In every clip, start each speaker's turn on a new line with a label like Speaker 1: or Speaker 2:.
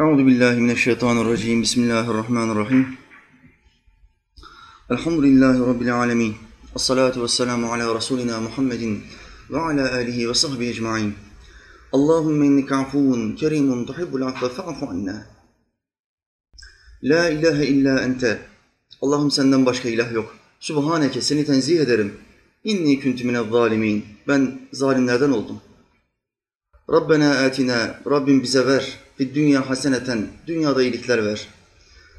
Speaker 1: Euzu billahi mineşşeytanirracim. Bismillahirrahmanirrahim. Elhamdülillahi rabbil alamin. Ves salatu vesselamu ala rasulina Muhammedin ve ala alihi ve sahbihi ecmaîn. Allahumme inneke afuvun kerimun tuhibbul afve fa'fu anna. La ilahe illa ente. Allah'ım senden başka ilah yok. Subhaneke seni tenzih ederim. İnni kuntu minez zalimin. Ben zalimlerden oldum. Rabbena atina. Rabbim bize ver. Fid dünya haseneten. Dünyada iyilikler ver.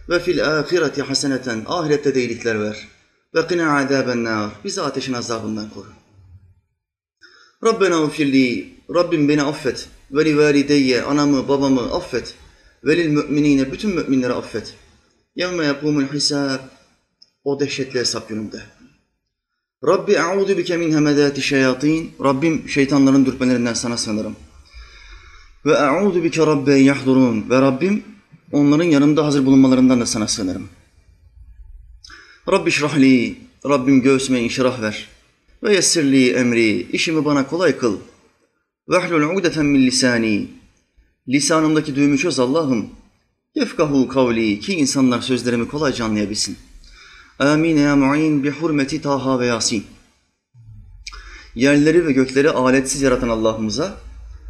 Speaker 1: Ve fil ahireti haseneten. Ahirette de iyilikler ver. Ve qina azaben nar. Bizi ateşin azabından koru. Rabbena ufirli. Rabbim beni affet. Ve li valideyye. Anamı, babamı affet. Velil müminine bütün müminleri affet. Yevme yapumul hisab. O dehşetli hesap gününde. Rabbi e'udu bike min hemedati şeyatin. Rabbim şeytanların dürtmelerinden sana sığınırım. Ve e'udu bike rabbe yahdurun. Ve Rabbim onların yanımda hazır bulunmalarından da sana sığınırım. Rabbi şrahli. Rabbim göğsüme inşirah ver. Ve yessirli emri. işimi bana kolay kıl. Vehlul ugdeten min lisani. Lisanımdaki düğümü çöz Allah'ım. Yefkahu kavli ki insanlar sözlerimi kolayca anlayabilsin. Amin ya mu'in bi hurmeti Taha ve Yasin. Yerleri ve gökleri aletsiz yaratan Allah'ımıza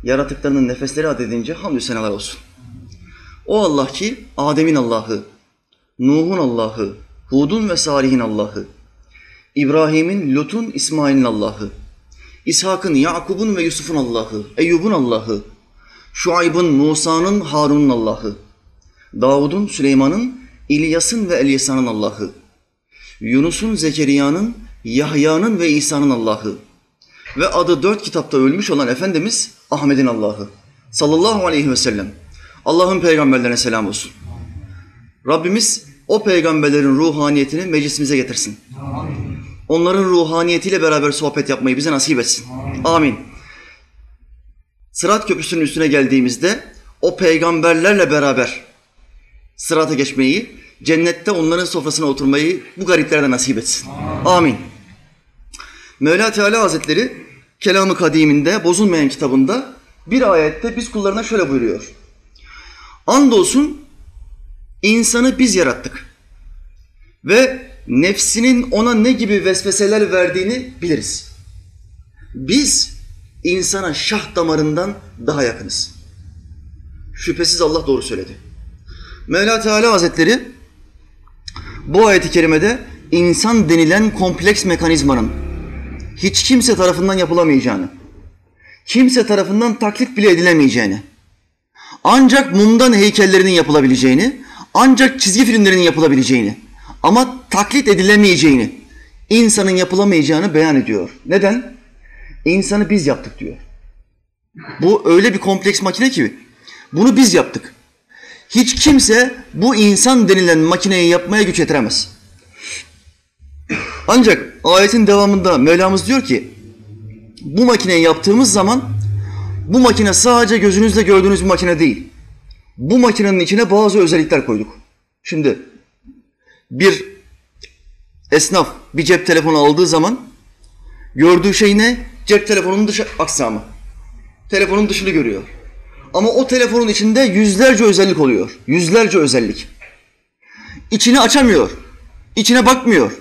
Speaker 1: yaratıklarının nefesleri adedince hamdü senalar olsun. O Allah ki Adem'in Allah'ı, Nuh'un Allah'ı, Hud'un ve Salih'in Allah'ı, İbrahim'in, Lut'un, İsmail'in Allah'ı, İshak'ın, Yakub'un ve Yusuf'un Allah'ı, Eyyub'un Allah'ı, Şuayb'ın, Musa'nın, Harun'un Allah'ı, Davud'un, Süleyman'ın, İlyas'ın ve Elyasa'nın Allah'ı, Yunus'un, Zekeriya'nın, Yahya'nın ve İsa'nın Allah'ı ve adı dört kitapta ölmüş olan Efendimiz Ahmet'in Allah'ı sallallahu aleyhi ve sellem. Allah'ın peygamberlerine selam olsun. Rabbimiz o peygamberlerin ruhaniyetini meclisimize getirsin. Onların ruhaniyetiyle beraber sohbet yapmayı bize nasip etsin. Amin. Sırat köprüsünün üstüne geldiğimizde o peygamberlerle beraber sırata geçmeyi, cennette onların sofrasına oturmayı bu gariplerden nasip etsin. Amin. Mevla Teala Hazretleri Kelam-ı Kadim'inde, bozulmayan kitabında bir ayette biz kullarına şöyle buyuruyor. Andolsun insanı biz yarattık ve nefsinin ona ne gibi vesveseler verdiğini biliriz. Biz insana şah damarından daha yakınız. Şüphesiz Allah doğru söyledi. Mevla Teala Hazretleri bu ayeti kerimede insan denilen kompleks mekanizmanın hiç kimse tarafından yapılamayacağını, kimse tarafından taklit bile edilemeyeceğini, ancak mumdan heykellerinin yapılabileceğini, ancak çizgi filmlerinin yapılabileceğini ama taklit edilemeyeceğini, insanın yapılamayacağını beyan ediyor. Neden? İnsanı biz yaptık diyor. Bu öyle bir kompleks makine ki bunu biz yaptık. Hiç kimse bu insan denilen makineyi yapmaya güç yetiremez. Ancak ayetin devamında Mevlamız diyor ki bu makineyi yaptığımız zaman bu makine sadece gözünüzle gördüğünüz bir makine değil. Bu makinenin içine bazı özellikler koyduk. Şimdi bir esnaf bir cep telefonu aldığı zaman gördüğü şey ne? Cep telefonunun dışı aksamı. Telefonun dışını görüyor. Ama o telefonun içinde yüzlerce özellik oluyor. Yüzlerce özellik. İçini açamıyor. İçine bakmıyor.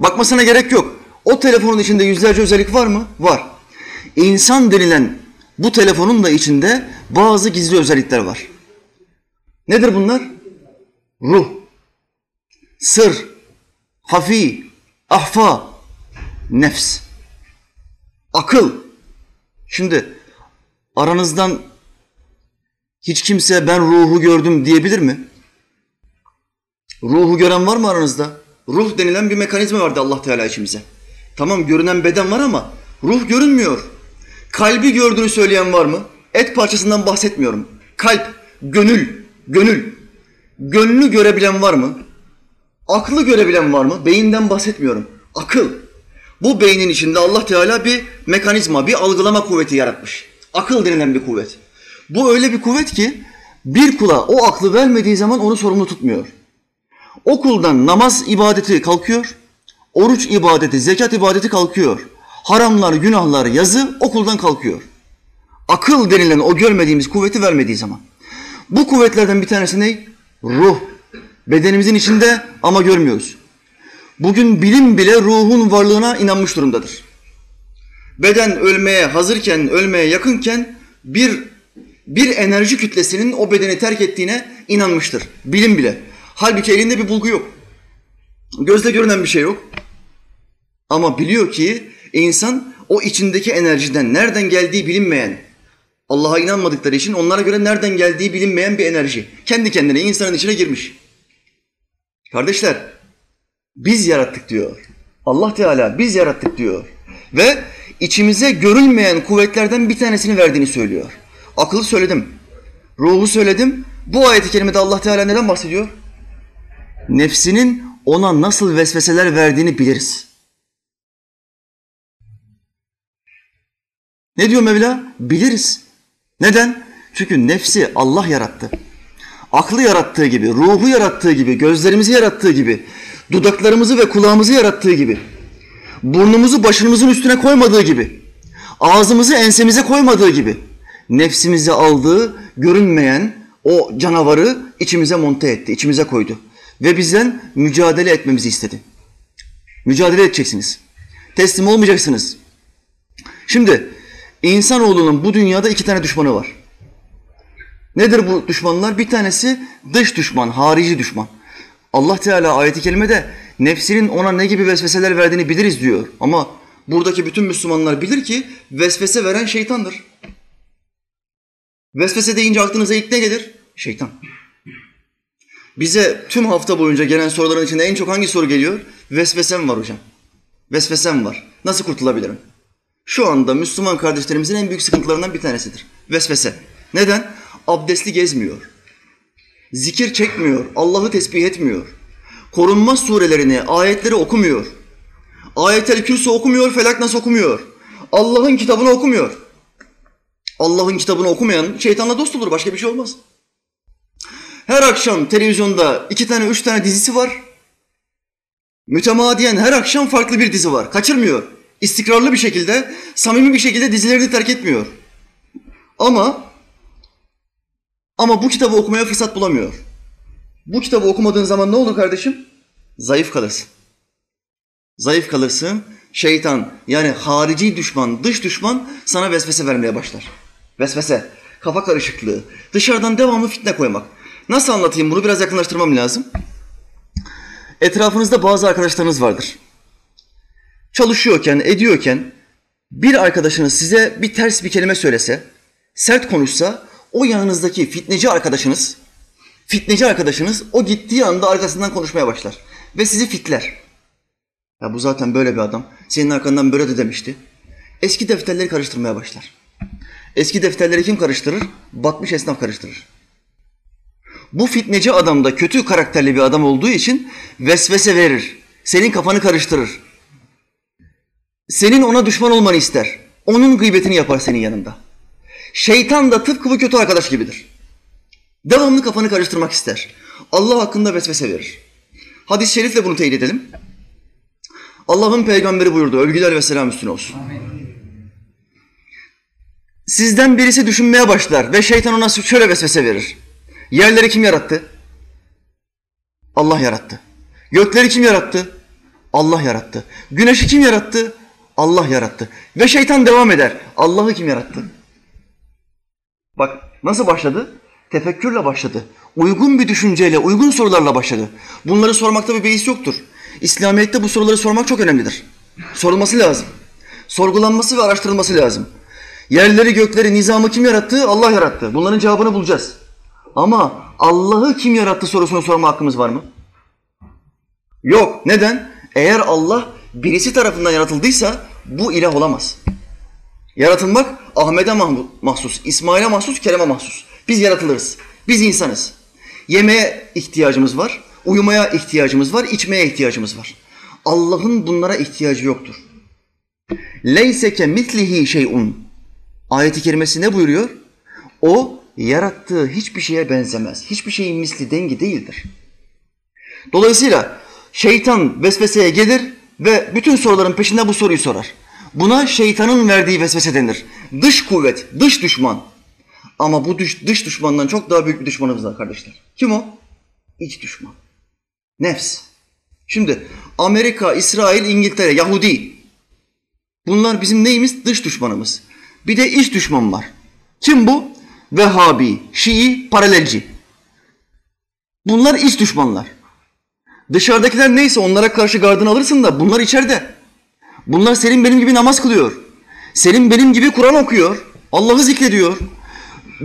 Speaker 1: Bakmasına gerek yok. O telefonun içinde yüzlerce özellik var mı? Var. İnsan denilen bu telefonun da içinde bazı gizli özellikler var. Nedir bunlar? Ruh, sır, hafi, ahfa, nefs, akıl. Şimdi aranızdan hiç kimse ben ruhu gördüm diyebilir mi? Ruhu gören var mı aranızda? Ruh denilen bir mekanizma vardı Allah Teala içimize. Tamam görünen beden var ama ruh görünmüyor. Kalbi gördüğünü söyleyen var mı? Et parçasından bahsetmiyorum. Kalp, gönül, gönül. Gönlü görebilen var mı? Aklı görebilen var mı? Beyinden bahsetmiyorum. Akıl. Bu beynin içinde Allah Teala bir mekanizma, bir algılama kuvveti yaratmış. Akıl denilen bir kuvvet. Bu öyle bir kuvvet ki bir kula o aklı vermediği zaman onu sorumlu tutmuyor. O kuldan namaz ibadeti kalkıyor, oruç ibadeti, zekat ibadeti kalkıyor. Haramlar, günahlar, yazı o kuldan kalkıyor. Akıl denilen o görmediğimiz kuvveti vermediği zaman. Bu kuvvetlerden bir tanesi ne? Ruh. Bedenimizin içinde ama görmüyoruz. Bugün bilim bile ruhun varlığına inanmış durumdadır. Beden ölmeye hazırken, ölmeye yakınken bir bir enerji kütlesinin o bedeni terk ettiğine inanmıştır. Bilim bile. Halbuki elinde bir bulgu yok. Gözle görünen bir şey yok. Ama biliyor ki insan o içindeki enerjiden nereden geldiği bilinmeyen, Allah'a inanmadıkları için onlara göre nereden geldiği bilinmeyen bir enerji. Kendi kendine insanın içine girmiş. Kardeşler, biz yarattık diyor. Allah Teala biz yarattık diyor. Ve içimize görülmeyen kuvvetlerden bir tanesini verdiğini söylüyor. Akıllı söyledim. Ruhu söyledim. Bu ayeti kerimede Allah Teala neden bahsediyor? Nefsinin ona nasıl vesveseler verdiğini biliriz. Ne diyor Mevla? Biliriz. Neden? Çünkü nefsi Allah yarattı. Aklı yarattığı gibi, ruhu yarattığı gibi, gözlerimizi yarattığı gibi, dudaklarımızı ve kulağımızı yarattığı gibi, burnumuzu başımızın üstüne koymadığı gibi, ağzımızı ensemize koymadığı gibi, nefsimizi aldığı görünmeyen o canavarı içimize monte etti, içimize koydu. Ve bizden mücadele etmemizi istedi. Mücadele edeceksiniz. Teslim olmayacaksınız. Şimdi insanoğlunun bu dünyada iki tane düşmanı var. Nedir bu düşmanlar? Bir tanesi dış düşman, harici düşman. Allah Teala ayeti kerimede nefsinin ona ne gibi vesveseler verdiğini biliriz diyor. Ama buradaki bütün Müslümanlar bilir ki vesvese veren şeytandır. Vesvese deyince aklınıza ilk ne gelir? Şeytan. Bize tüm hafta boyunca gelen soruların içinde en çok hangi soru geliyor? Vesvesem var hocam. Vesvesem var. Nasıl kurtulabilirim? Şu anda Müslüman kardeşlerimizin en büyük sıkıntılarından bir tanesidir. Vesvese. Neden? Abdestli gezmiyor. Zikir çekmiyor. Allah'ı tesbih etmiyor. Korunma surelerini, ayetleri okumuyor. Ayetel Kürsü okumuyor, Felak Nas okumuyor. Allah'ın kitabını okumuyor. Allah'ın kitabını okumayan şeytanla dost olur. Başka bir şey olmaz. Her akşam televizyonda iki tane, üç tane dizisi var. Mütemadiyen her akşam farklı bir dizi var. Kaçırmıyor. İstikrarlı bir şekilde, samimi bir şekilde dizilerini terk etmiyor. Ama ama bu kitabı okumaya fırsat bulamıyor. Bu kitabı okumadığın zaman ne olur kardeşim? Zayıf kalırsın. Zayıf kalırsın. Şeytan yani harici düşman, dış düşman sana vesvese vermeye başlar. Vesvese, kafa karışıklığı, dışarıdan devamlı fitne koymak. Nasıl anlatayım bunu biraz yakınlaştırmam lazım. Etrafınızda bazı arkadaşlarınız vardır. Çalışıyorken, ediyorken bir arkadaşınız size bir ters bir kelime söylese, sert konuşsa o yanınızdaki fitneci arkadaşınız, fitneci arkadaşınız o gittiği anda arkasından konuşmaya başlar ve sizi fitler. Ya bu zaten böyle bir adam. Senin arkandan böyle de demişti. Eski defterleri karıştırmaya başlar. Eski defterleri kim karıştırır? Batmış esnaf karıştırır. Bu fitneci adam da kötü karakterli bir adam olduğu için vesvese verir. Senin kafanı karıştırır. Senin ona düşman olmanı ister. Onun gıybetini yapar senin yanında. Şeytan da tıpkı bu kötü arkadaş gibidir. Devamlı kafanı karıştırmak ister. Allah hakkında vesvese verir. Hadis-i şerifle bunu teyit edelim. Allah'ın peygamberi buyurdu. Övgüler ve selam üstüne olsun. Sizden birisi düşünmeye başlar ve şeytan ona şöyle vesvese verir. Yerleri kim yarattı? Allah yarattı. Gökleri kim yarattı? Allah yarattı. Güneşi kim yarattı? Allah yarattı. Ve şeytan devam eder. Allah'ı kim yarattı? Bak nasıl başladı? Tefekkürle başladı. Uygun bir düşünceyle, uygun sorularla başladı. Bunları sormakta bir beis yoktur. İslamiyet'te bu soruları sormak çok önemlidir. Sorulması lazım. Sorgulanması ve araştırılması lazım. Yerleri, gökleri, nizamı kim yarattı? Allah yarattı. Bunların cevabını bulacağız. Ama Allah'ı kim yarattı sorusunu sorma hakkımız var mı? Yok. Neden? Eğer Allah birisi tarafından yaratıldıysa bu ilah olamaz. Yaratılmak Ahmet'e mahsus, İsmail'e mahsus, Kerem'e mahsus. Biz yaratılırız. Biz insanız. Yemeğe ihtiyacımız var, uyumaya ihtiyacımız var, içmeye ihtiyacımız var. Allah'ın bunlara ihtiyacı yoktur. Leyseke mitlihi şeyun. Ayeti kerimesi ne buyuruyor? O yarattığı hiçbir şeye benzemez. Hiçbir şeyin misli dengi değildir. Dolayısıyla şeytan vesveseye gelir ve bütün soruların peşinde bu soruyu sorar. Buna şeytanın verdiği vesvese denir. Dış kuvvet, dış düşman. Ama bu dış, dış düşmandan çok daha büyük bir düşmanımız var kardeşler. Kim o? İç düşman. Nefs. Şimdi Amerika, İsrail, İngiltere, Yahudi. Bunlar bizim neyimiz? Dış düşmanımız. Bir de iç düşman var. Kim bu? Vehhabi, Şii, paralelci. Bunlar iç düşmanlar. Dışarıdakiler neyse onlara karşı gardını alırsın da bunlar içeride. Bunlar senin benim gibi namaz kılıyor. Senin benim gibi Kur'an okuyor. Allah'ı zikrediyor.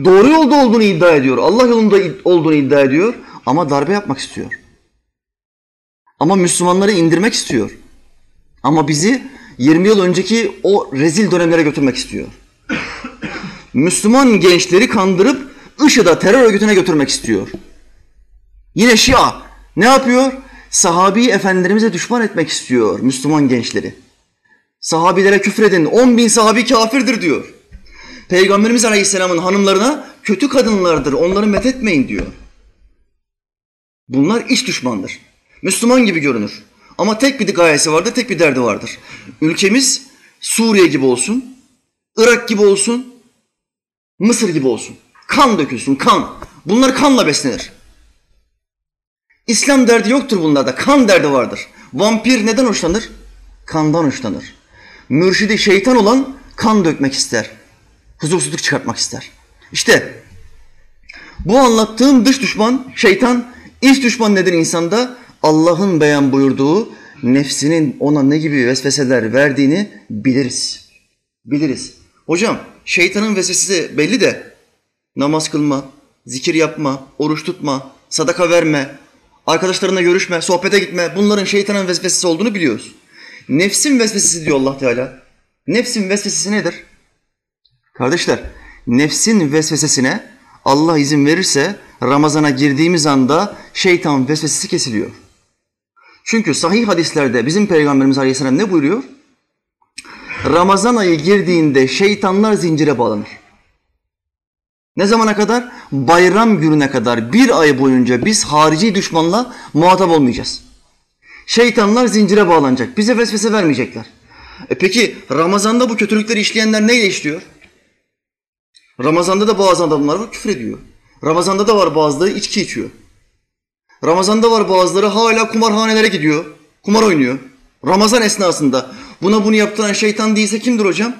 Speaker 1: Doğru yolda olduğunu iddia ediyor. Allah yolunda olduğunu iddia ediyor. Ama darbe yapmak istiyor. Ama Müslümanları indirmek istiyor. Ama bizi 20 yıl önceki o rezil dönemlere götürmek istiyor. Müslüman gençleri kandırıp IŞİD'e terör örgütüne götürmek istiyor. Yine Şia ne yapıyor? Sahabi efendilerimize düşman etmek istiyor Müslüman gençleri. Sahabilere küfredin, 10 bin sahabi kafirdir diyor. Peygamberimiz Aleyhisselam'ın hanımlarına kötü kadınlardır, onları methetmeyin diyor. Bunlar iç düşmandır. Müslüman gibi görünür. Ama tek bir gayesi vardır, tek bir derdi vardır. Ülkemiz Suriye gibi olsun, Irak gibi olsun, Mısır gibi olsun. Kan dökülsün, kan. Bunlar kanla beslenir. İslam derdi yoktur bunlarda, kan derdi vardır. Vampir neden hoşlanır? Kandan hoşlanır. Mürşidi şeytan olan kan dökmek ister. Huzursuzluk çıkartmak ister. İşte bu anlattığım dış düşman şeytan, iç düşman nedir insanda? Allah'ın beyan buyurduğu nefsinin ona ne gibi vesveseler verdiğini biliriz. Biliriz. Hocam şeytanın vesvesesi belli de namaz kılma, zikir yapma, oruç tutma, sadaka verme, arkadaşlarına görüşme, sohbete gitme bunların şeytanın vesvesesi olduğunu biliyoruz. Nefsin vesvesesi diyor Allah Teala. Nefsin vesvesesi nedir? Kardeşler, nefsin vesvesesine Allah izin verirse Ramazana girdiğimiz anda şeytan vesvesesi kesiliyor. Çünkü sahih hadislerde bizim Peygamberimiz Aleyhisselam ne buyuruyor? Ramazan ayı girdiğinde şeytanlar zincire bağlanır. Ne zamana kadar? Bayram gününe kadar bir ay boyunca biz harici düşmanla muhatap olmayacağız. Şeytanlar zincire bağlanacak. Bize vesvese vermeyecekler. E peki Ramazan'da bu kötülükleri işleyenler neyle işliyor? Ramazan'da da bazı adamlar var küfür ediyor. Ramazan'da da var bazıları içki içiyor. Ramazan'da var bazıları hala kumarhanelere gidiyor. Kumar oynuyor. Ramazan esnasında buna bunu yaptıran şeytan değilse kimdir hocam?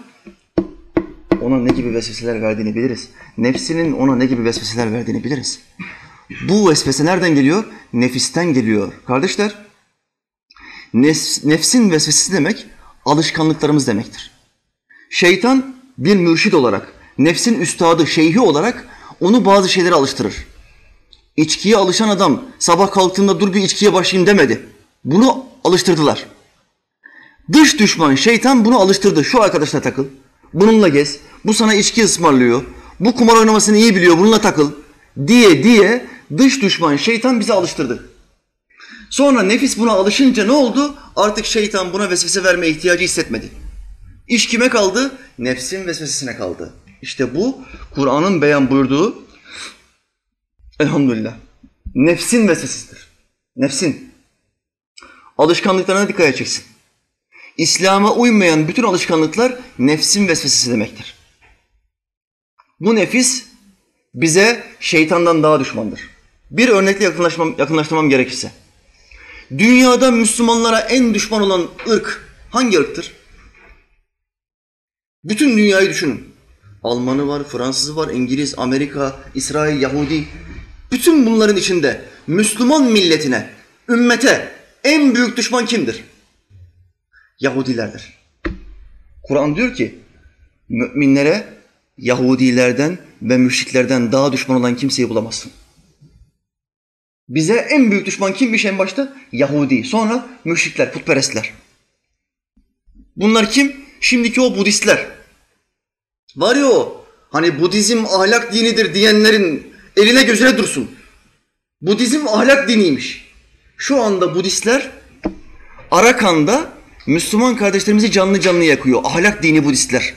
Speaker 1: Ona ne gibi vesveseler verdiğini biliriz. Nefsinin ona ne gibi vesveseler verdiğini biliriz. Bu vesvese nereden geliyor? Nefisten geliyor. Kardeşler, nefsin vesvesesi demek alışkanlıklarımız demektir. Şeytan bir mürşid olarak, nefsin üstadı, şeyhi olarak onu bazı şeylere alıştırır. İçkiye alışan adam sabah kalktığında dur bir içkiye başlayayım demedi. Bunu alıştırdılar. Dış düşman şeytan bunu alıştırdı. Şu arkadaşla takıl. Bununla gez. Bu sana içki ısmarlıyor. Bu kumar oynamasını iyi biliyor. Bununla takıl. Diye diye dış düşman şeytan bizi alıştırdı. Sonra nefis buna alışınca ne oldu? Artık şeytan buna vesvese vermeye ihtiyacı hissetmedi. İş kime kaldı? Nefsin vesvesesine kaldı. İşte bu Kur'an'ın beyan buyurduğu elhamdülillah nefsin vesvesesidir. Nefsin. Alışkanlıklarına dikkat edeceksin. İslam'a uymayan bütün alışkanlıklar nefsin vesvesesi demektir. Bu nefis bize şeytandan daha düşmandır. Bir örnekle yakınlaşmam, yakınlaştırmam gerekirse. Dünyada Müslümanlara en düşman olan ırk hangi ırktır? Bütün dünyayı düşünün. Almanı var, Fransızı var, İngiliz, Amerika, İsrail, Yahudi. Bütün bunların içinde Müslüman milletine, ümmete en büyük düşman kimdir? Yahudilerdir. Kur'an diyor ki müminlere Yahudilerden ve müşriklerden daha düşman olan kimseyi bulamazsın. Bize en büyük düşman kimmiş en başta? Yahudi. Sonra müşrikler, putperestler. Bunlar kim? Şimdiki o Budistler. Var ya o, hani Budizm ahlak dinidir diyenlerin eline gözüne dursun. Budizm ahlak diniymiş. Şu anda Budistler Arakan'da Müslüman kardeşlerimizi canlı canlı yakıyor. Ahlak dini Budistler.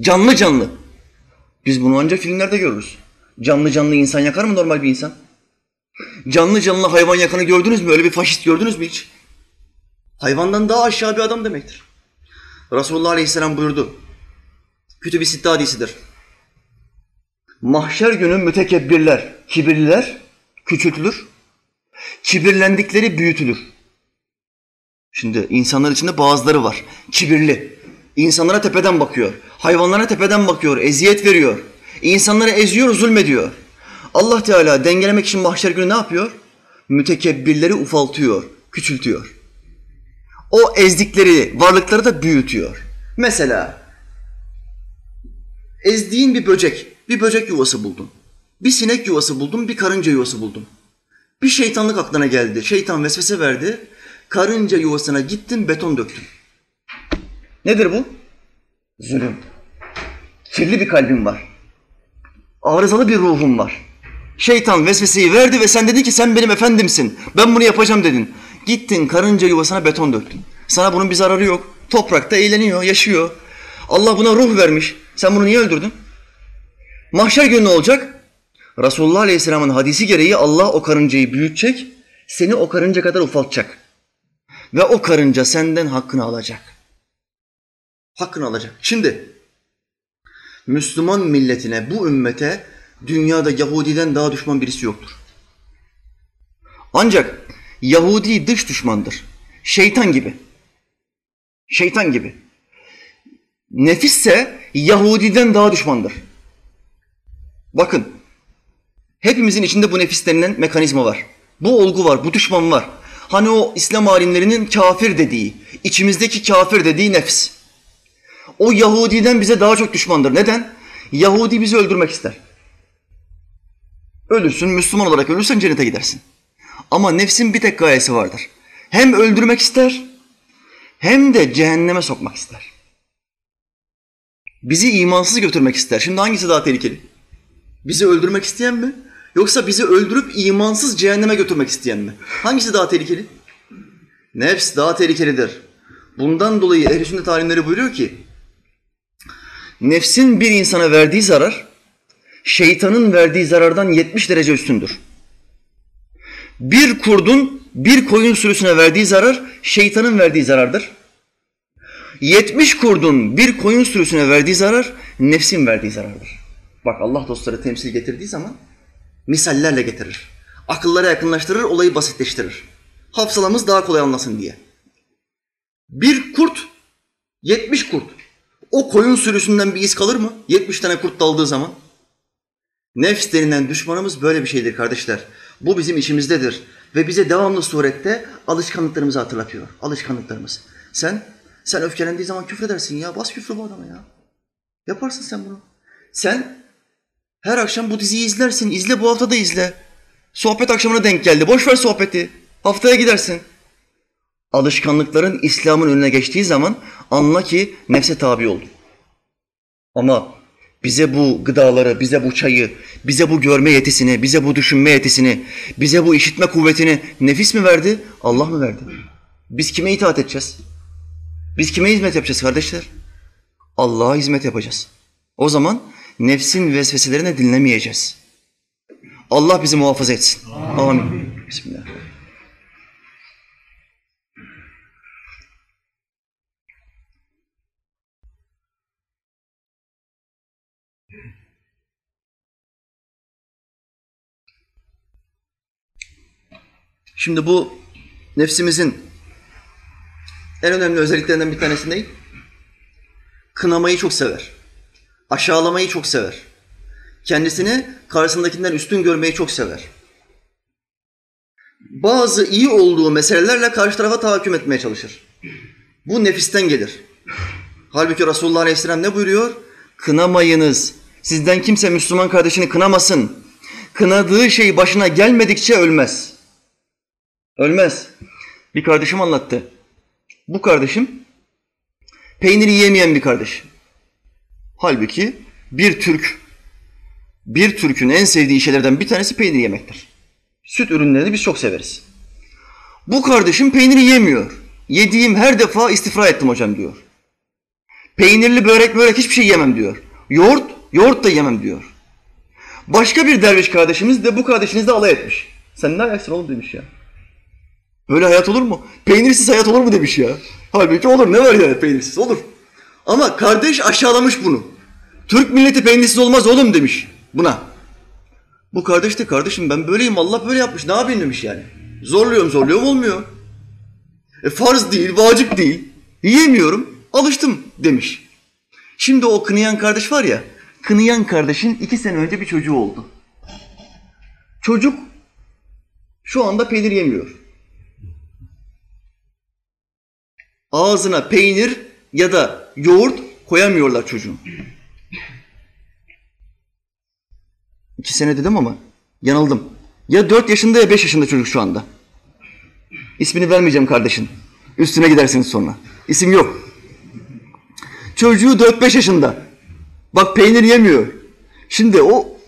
Speaker 1: Canlı canlı. Biz bunu ancak filmlerde görürüz. Canlı canlı insan yakar mı normal bir insan? Canlı canlı hayvan yakanı gördünüz mü? Öyle bir faşist gördünüz mü hiç? Hayvandan daha aşağı bir adam demektir. Resulullah Aleyhisselam buyurdu. Kütüb-i Sitte hadisidir. Mahşer günü mütekebbirler, kibirliler küçültülür. Kibirlendikleri büyütülür. Şimdi insanlar içinde bazıları var. Kibirli. İnsanlara tepeden bakıyor. Hayvanlara tepeden bakıyor. Eziyet veriyor. İnsanları eziyor, zulmediyor. Allah Teala dengelemek için mahşer günü ne yapıyor? Mütekebbirleri ufaltıyor, küçültüyor. O ezdikleri varlıkları da büyütüyor. Mesela ezdiğin bir böcek, bir böcek yuvası buldun. Bir sinek yuvası buldun, bir karınca yuvası buldun. Bir şeytanlık aklına geldi. Şeytan vesvese verdi. Karınca yuvasına gittin, beton döktün. Nedir bu? Zulüm. Kirli bir kalbin var. Arızalı bir ruhun var. Şeytan vesveseyi verdi ve sen dedin ki sen benim efendimsin. Ben bunu yapacağım dedin. Gittin karınca yuvasına beton döktün. Sana bunun bir zararı yok. Toprakta eğleniyor, yaşıyor. Allah buna ruh vermiş. Sen bunu niye öldürdün? Mahşer günü ne olacak? Resulullah Aleyhisselam'ın hadisi gereği Allah o karıncayı büyütecek, seni o karınca kadar ufaltacak. Ve o karınca senden hakkını alacak. Hakkını alacak. Şimdi Müslüman milletine, bu ümmete dünyada Yahudiden daha düşman birisi yoktur. Ancak Yahudi dış düşmandır. Şeytan gibi. Şeytan gibi. Nefisse Yahudiden daha düşmandır. Bakın, hepimizin içinde bu nefis denilen mekanizma var. Bu olgu var, bu düşman var. Hani o İslam alimlerinin kafir dediği, içimizdeki kafir dediği nefs. O Yahudiden bize daha çok düşmandır. Neden? Yahudi bizi öldürmek ister. Ölürsün, Müslüman olarak ölürsen cennete gidersin. Ama nefsin bir tek gayesi vardır. Hem öldürmek ister, hem de cehenneme sokmak ister. Bizi imansız götürmek ister. Şimdi hangisi daha tehlikeli? Bizi öldürmek isteyen mi? Yoksa bizi öldürüp imansız cehenneme götürmek isteyen mi? Hangisi daha tehlikeli? Nefs daha tehlikelidir. Bundan dolayı ehl-i sünnet alimleri buyuruyor ki, nefsin bir insana verdiği zarar, şeytanın verdiği zarardan 70 derece üstündür. Bir kurdun bir koyun sürüsüne verdiği zarar, şeytanın verdiği zarardır. 70 kurdun bir koyun sürüsüne verdiği zarar, nefsin verdiği zarardır. Bak Allah dostları temsil getirdiği zaman misallerle getirir. Akıllara yakınlaştırır, olayı basitleştirir. Hafsalamız daha kolay anlasın diye. Bir kurt, 70 kurt. O koyun sürüsünden bir iz kalır mı? 70 tane kurt daldığı zaman. Nefs denilen düşmanımız böyle bir şeydir kardeşler. Bu bizim içimizdedir. Ve bize devamlı surette alışkanlıklarımızı hatırlatıyor. Alışkanlıklarımız. Sen, sen öfkelendiği zaman küfredersin ya. Bas küfrü bu adama ya. Yaparsın sen bunu. Sen her akşam bu diziyi izlersin. İzle bu hafta da izle. Sohbet akşamına denk geldi. Boş ver sohbeti. Haftaya gidersin. Alışkanlıkların İslam'ın önüne geçtiği zaman anla ki nefse tabi oldun. Ama bize bu gıdaları, bize bu çayı, bize bu görme yetisini, bize bu düşünme yetisini, bize bu işitme kuvvetini nefis mi verdi, Allah mı verdi? Biz kime itaat edeceğiz? Biz kime hizmet yapacağız kardeşler? Allah'a hizmet yapacağız. O zaman nefsin vesveselerine dinlemeyeceğiz. Allah bizi muhafaza etsin. Amin. Bismillah. Şimdi bu nefsimizin en önemli özelliklerinden bir tanesi ne? Kınamayı çok sever. Aşağılamayı çok sever. Kendisini karşısındakinden üstün görmeyi çok sever. Bazı iyi olduğu meselelerle karşı tarafa tahakküm etmeye çalışır. Bu nefisten gelir. Halbuki Resulullah Aleyhisselam ne buyuruyor? Kınamayınız. Sizden kimse Müslüman kardeşini kınamasın. Kınadığı şey başına gelmedikçe ölmez. Ölmez. Bir kardeşim anlattı. Bu kardeşim peynir yiyemeyen bir kardeş. Halbuki bir Türk, bir Türk'ün en sevdiği şeylerden bir tanesi peynir yemektir. Süt ürünlerini biz çok severiz. Bu kardeşim peynir yemiyor. Yediğim her defa istifra ettim hocam diyor. Peynirli börek börek hiçbir şey yemem diyor. Yoğurt, yoğurt da yemem diyor. Başka bir derviş kardeşimiz de bu kardeşinizle alay etmiş. Sen ne ayaksın oğlum demiş ya. Böyle hayat olur mu? Peynirsiz hayat olur mu demiş ya. Halbuki olur. Ne var yani peynirsiz? Olur. Ama kardeş aşağılamış bunu. Türk milleti peynirsiz olmaz oğlum demiş. buna. Bu kardeş de kardeşim ben böyleyim Allah böyle yapmış ne yapayım demiş yani. Zorluyorum zorluyorum olmuyor. E farz değil, vacip değil. Yiyemiyorum, alıştım demiş. Şimdi o kınayan kardeş var ya, kınayan kardeşin iki sene önce bir çocuğu oldu. Çocuk şu anda peynir yemiyor. Ağzına peynir ya da yoğurt koyamıyorlar çocuğun. İki sene dedim ama yanıldım. Ya dört yaşında ya beş yaşında çocuk şu anda. İsmini vermeyeceğim kardeşin. Üstüne gidersiniz sonra. İsim yok. Çocuğu dört beş yaşında. Bak peynir yemiyor. Şimdi o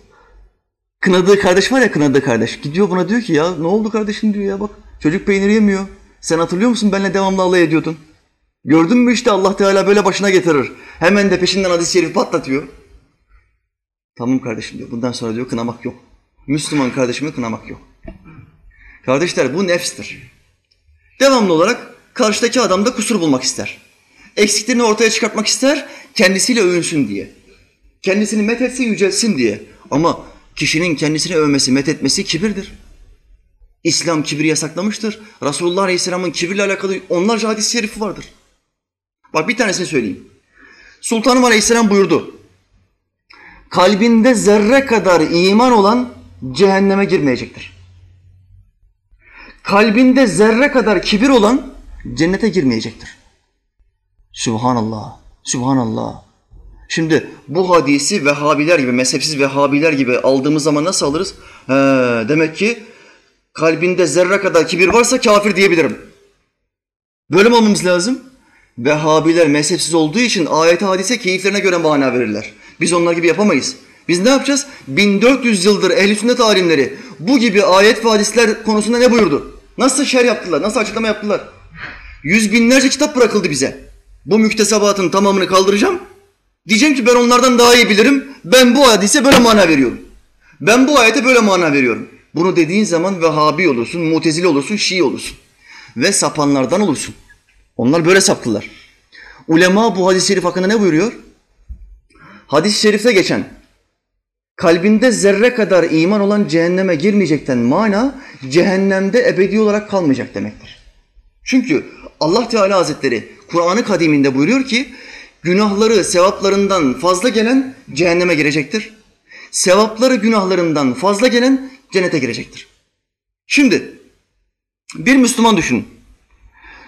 Speaker 1: kınadığı kardeş var ya kınadığı kardeş. Gidiyor buna diyor ki ya ne oldu kardeşim diyor ya bak. Çocuk peynir yemiyor. Sen hatırlıyor musun benimle devamlı alay ediyordun. Gördün mü işte Allah Teala böyle başına getirir. Hemen de peşinden hadis-i şerif patlatıyor. Tamam kardeşim diyor. Bundan sonra diyor kınamak yok. Müslüman kardeşimi kınamak yok. Kardeşler bu nefstir. Devamlı olarak karşıdaki adam da kusur bulmak ister. Eksiklerini ortaya çıkartmak ister, kendisiyle övünsün diye. Kendisini methetsin, yücelsin diye. Ama kişinin kendisini övmesi, methetmesi kibirdir. İslam kibri yasaklamıştır. Resulullah Aleyhisselam'ın kibirle alakalı onlarca hadis-i şerifi vardır. Bak bir tanesini söyleyeyim. Sultanım Aleyhisselam buyurdu. Kalbinde zerre kadar iman olan cehenneme girmeyecektir. Kalbinde zerre kadar kibir olan cennete girmeyecektir. Subhanallah, Subhanallah. Şimdi bu hadisi Vehhabiler gibi, mezhepsiz Vehhabiler gibi aldığımız zaman nasıl alırız? He, demek ki kalbinde zerre kadar kibir varsa kafir diyebilirim. Böyle mi olmamız lazım? Vehhabiler mezhepsiz olduğu için ayet hadise keyiflerine göre mana verirler. Biz onlar gibi yapamayız. Biz ne yapacağız? 1400 yıldır ehl-i sünnet alimleri bu gibi ayet ve hadisler konusunda ne buyurdu? Nasıl şer yaptılar? Nasıl açıklama yaptılar? Yüz binlerce kitap bırakıldı bize. Bu müktesebatın tamamını kaldıracağım. Diyeceğim ki ben onlardan daha iyi bilirim. Ben bu hadise böyle mana veriyorum. Ben bu ayete böyle mana veriyorum. Bunu dediğin zaman Vehhabi olursun, Mutezili olursun, Şii olursun. Ve sapanlardan olursun. Onlar böyle saptılar. Ulema bu hadis-i şerif hakkında ne buyuruyor? Hadis-i şerifte geçen kalbinde zerre kadar iman olan cehenneme girmeyecekten mana cehennemde ebedi olarak kalmayacak demektir. Çünkü Allah Teala Hazretleri Kur'an-ı Kadim'inde buyuruyor ki günahları sevaplarından fazla gelen cehenneme girecektir. Sevapları günahlarından fazla gelen cennete girecektir. Şimdi bir Müslüman düşün.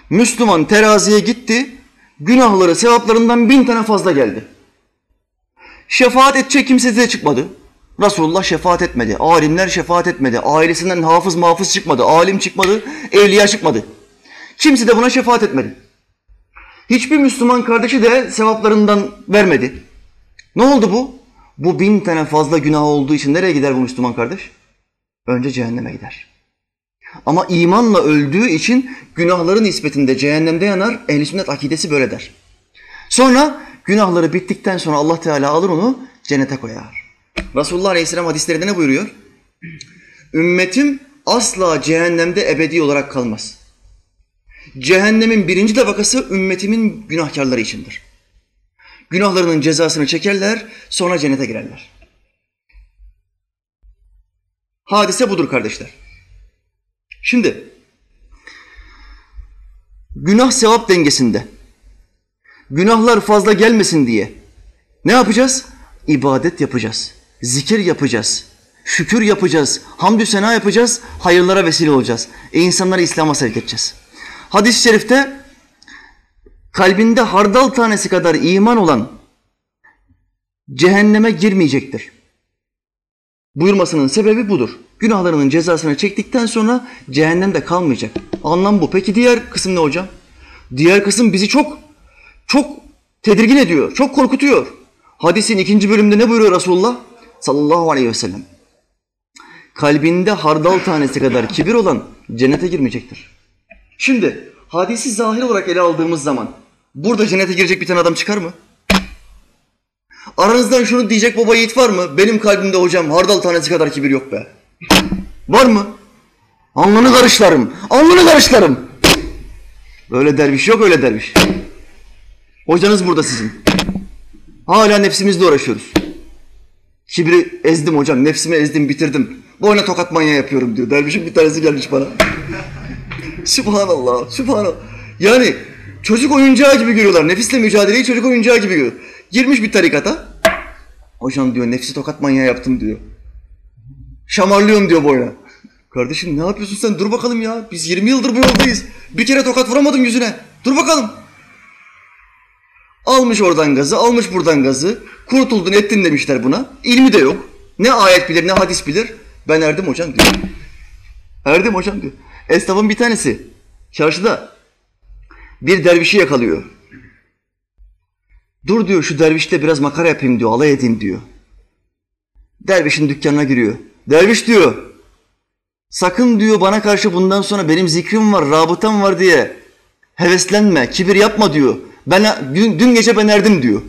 Speaker 1: Müslüman teraziye gitti, günahları sevaplarından bin tane fazla geldi. Şefaat edecek kimse de çıkmadı. Resulullah şefaat etmedi. Alimler şefaat etmedi. Ailesinden hafız mafız çıkmadı. Alim çıkmadı. Evliya çıkmadı. Kimse de buna şefaat etmedi. Hiçbir Müslüman kardeşi de sevaplarından vermedi. Ne oldu bu? Bu bin tane fazla günah olduğu için nereye gider bu Müslüman kardeş? Önce cehenneme gider. Ama imanla öldüğü için günahların nispetinde cehennemde yanar. Ehl-i sünnet akidesi böyle der. Sonra günahları bittikten sonra Allah Teala alır onu cennete koyar. Resulullah Aleyhisselam hadislerinde ne buyuruyor? Ümmetim asla cehennemde ebedi olarak kalmaz. Cehennemin birinci tabakası ümmetimin günahkarları içindir. Günahlarının cezasını çekerler, sonra cennete girerler. Hadise budur kardeşler. Şimdi günah sevap dengesinde günahlar fazla gelmesin diye ne yapacağız? İbadet yapacağız. Zikir yapacağız. Şükür yapacağız. Hamdü sena yapacağız. Hayırlara vesile olacağız. E insanları İslam'a sevk edeceğiz. Hadis-i şerifte kalbinde hardal tanesi kadar iman olan cehenneme girmeyecektir. Buyurmasının sebebi budur. Günahlarının cezasını çektikten sonra cehennemde kalmayacak. Anlam bu. Peki diğer kısım ne hocam? Diğer kısım bizi çok çok tedirgin ediyor, çok korkutuyor. Hadisin ikinci bölümünde ne buyuruyor Resulullah? Sallallahu aleyhi ve sellem. Kalbinde hardal tanesi kadar kibir olan cennete girmeyecektir. Şimdi hadisi zahir olarak ele aldığımız zaman burada cennete girecek bir tane adam çıkar mı? Aranızdan şunu diyecek baba yiğit var mı? Benim kalbimde hocam hardal tanesi kadar kibir yok be. Var mı? Alnını karışlarım. Alnını karışlarım. Öyle derviş yok öyle derviş. Hocanız burada sizin. Hala nefsimizle uğraşıyoruz. Kibri ezdim hocam, nefsimi ezdim, bitirdim. Boyuna tokat manyağı yapıyorum diyor. Dervişin bir tanesi gelmiş bana. Sübhanallah, Sübhanallah. Yani çocuk oyuncağı gibi görüyorlar. Nefisle mücadeleyi çocuk oyuncağı gibi görüyor. Girmiş bir tarikata. Hocam diyor nefsi tokat manyağı yaptım diyor. Şamarlıyorum diyor boyuna. Kardeşim ne yapıyorsun sen? Dur bakalım ya. Biz 20 yıldır bu yoldayız. Bir kere tokat vuramadın yüzüne. Dur bakalım. Almış oradan gazı, almış buradan gazı. Kurtuldun ettin demişler buna. İlmi de yok. Ne ayet bilir ne hadis bilir. Ben erdim hocam diyor. Erdim hocam diyor. Esnafın bir tanesi çarşıda bir dervişi yakalıyor. Dur diyor şu dervişle biraz makara yapayım diyor, alay edeyim diyor. Dervişin dükkanına giriyor. Derviş diyor, sakın diyor bana karşı bundan sonra benim zikrim var, rabıtam var diye heveslenme, kibir yapma diyor. Ben dün, dün gece ben erdim diyor.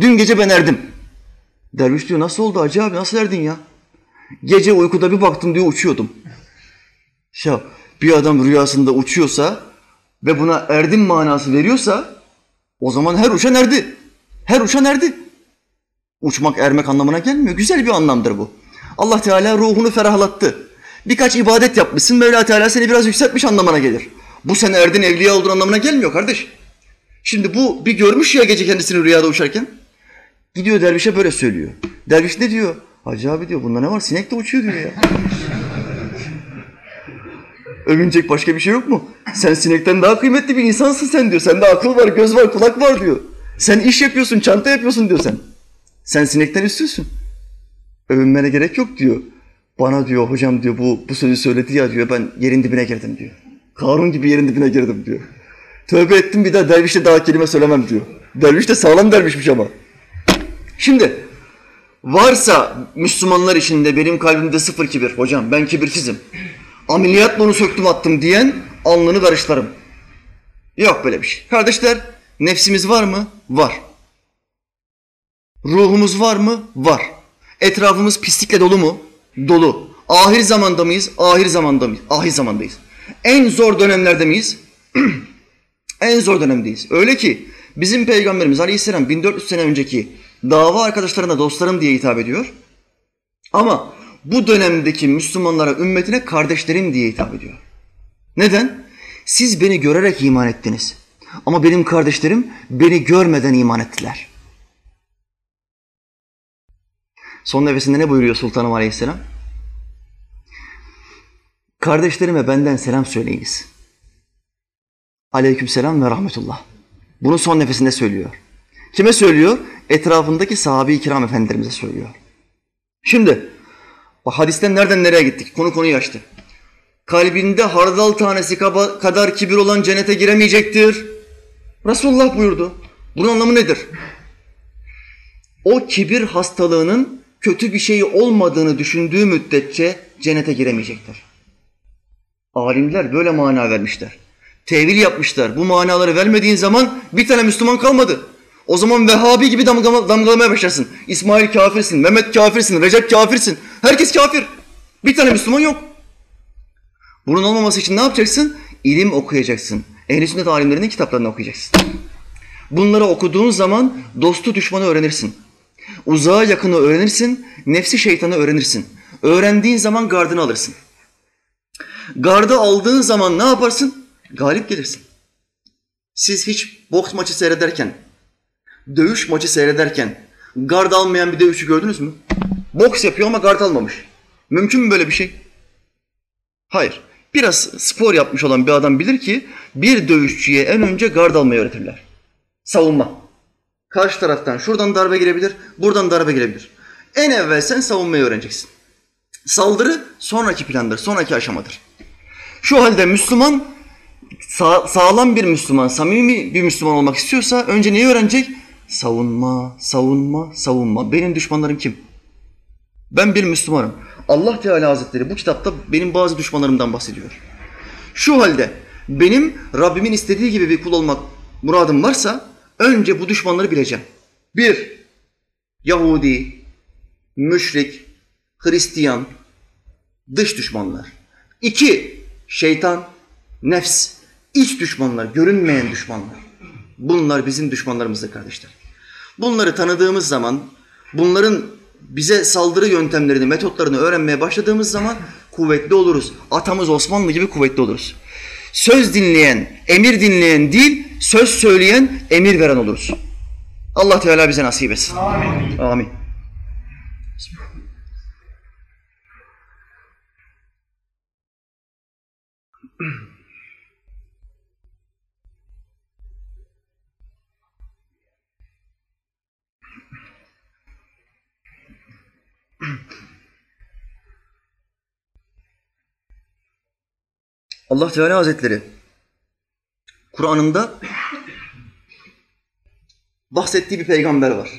Speaker 1: Dün gece ben erdim. Derviş diyor nasıl oldu Hacı abi nasıl erdin ya? Gece uykuda bir baktım diyor uçuyordum. Ya bir adam rüyasında uçuyorsa ve buna erdim manası veriyorsa o zaman her uçan erdi. Her uçan erdi. Uçmak ermek anlamına gelmiyor. Güzel bir anlamdır bu. Allah Teala ruhunu ferahlattı. Birkaç ibadet yapmışsın Mevla Teala seni biraz yükseltmiş anlamına gelir. Bu sen erdin evliya olduğun anlamına gelmiyor kardeş. Şimdi bu bir görmüş ya gece kendisini rüyada uçarken. Gidiyor dervişe böyle söylüyor. Derviş ne diyor? Hacı abi diyor bunda ne var? Sinek de uçuyor diyor ya. Övünecek başka bir şey yok mu? Sen sinekten daha kıymetli bir insansın sen diyor. Sende akıl var, göz var, kulak var diyor. Sen iş yapıyorsun, çanta yapıyorsun diyor sen. Sen sinekten üstünsün. Övünmene gerek yok diyor. Bana diyor hocam diyor bu, bu sözü söyledi ya diyor ben yerin dibine girdim diyor. Karun gibi yerin dibine girdim diyor. Tövbe ettim bir daha dervişle daha kelime söylemem diyor. Derviş de sağlam dervişmiş ama. Şimdi varsa Müslümanlar içinde benim kalbimde sıfır kibir. Hocam ben kibirsizim. Ameliyatla onu söktüm attım diyen alnını karışlarım. Yok böyle bir şey. Kardeşler nefsimiz var mı? Var. Ruhumuz var mı? Var. Etrafımız pislikle dolu mu? Dolu. Ahir zamanda mıyız? Ahir zamanda mıyız? Ahir zamandayız. En zor dönemlerde miyiz? en zor dönemdeyiz. Öyle ki bizim peygamberimiz Aleyhisselam 1400 sene önceki dava arkadaşlarına dostlarım diye hitap ediyor. Ama bu dönemdeki Müslümanlara, ümmetine kardeşlerim diye hitap ediyor. Neden? Siz beni görerek iman ettiniz. Ama benim kardeşlerim beni görmeden iman ettiler. Son nefesinde ne buyuruyor Sultanım Aleyhisselam? Kardeşlerime benden selam söyleyiniz. Aleyküm selam ve rahmetullah. Bunu son nefesinde söylüyor. Kime söylüyor? Etrafındaki sahabe-i kiram efendilerimize söylüyor. Şimdi hadisten nereden nereye gittik? Konu konuyu açtı. Kalbinde hardal tanesi kadar kibir olan cennete giremeyecektir. Resulullah buyurdu. Bunun anlamı nedir? O kibir hastalığının kötü bir şey olmadığını düşündüğü müddetçe cennete giremeyecektir. Alimler böyle mana vermişler. Tevil yapmışlar. Bu manaları vermediğin zaman bir tane Müslüman kalmadı. O zaman Vehhabi gibi damgalama, damgalamaya başlarsın. İsmail kafirsin, Mehmet kafirsin, Recep kafirsin. Herkes kafir. Bir tane Müslüman yok. Bunun olmaması için ne yapacaksın? İlim okuyacaksın. Ehl-i sünnet alimlerinin kitaplarını okuyacaksın. Bunları okuduğun zaman dostu düşmanı öğrenirsin. Uzağa yakını öğrenirsin, nefsi şeytanı öğrenirsin. Öğrendiğin zaman gardını alırsın. Gardı aldığın zaman ne yaparsın? Galip gelirsin. Siz hiç boks maçı seyrederken, dövüş maçı seyrederken gard almayan bir dövüşçü gördünüz mü? Boks yapıyor ama gard almamış. Mümkün mü böyle bir şey? Hayır. Biraz spor yapmış olan bir adam bilir ki bir dövüşçüye en önce gard almayı öğretirler. Savunma. Karşı taraftan şuradan darbe girebilir, buradan darbe girebilir. En evvel sen savunmayı öğreneceksin. Saldırı sonraki plandır, sonraki aşamadır. Şu halde Müslüman sağ, sağlam bir Müslüman, samimi bir Müslüman olmak istiyorsa önce neyi öğrenecek? Savunma, savunma, savunma. Benim düşmanlarım kim? Ben bir Müslümanım. Allah Teala Hazretleri bu kitapta benim bazı düşmanlarımdan bahsediyor. Şu halde benim Rabbimin istediği gibi bir kul olmak muradım varsa önce bu düşmanları bileceğim. Bir, Yahudi, müşrik, Hristiyan, dış düşmanlar. İki, şeytan, nefs, iç düşmanlar, görünmeyen düşmanlar. Bunlar bizim düşmanlarımızdır kardeşler. Bunları tanıdığımız zaman, bunların bize saldırı yöntemlerini, metotlarını öğrenmeye başladığımız zaman kuvvetli oluruz. Atamız Osmanlı gibi kuvvetli oluruz. Söz dinleyen, emir dinleyen değil, söz söyleyen, emir veren oluruz. Allah Teala bize nasip etsin. Amin. Amin. Allah Teala Hazretleri Kur'an'ında bahsettiği bir peygamber var.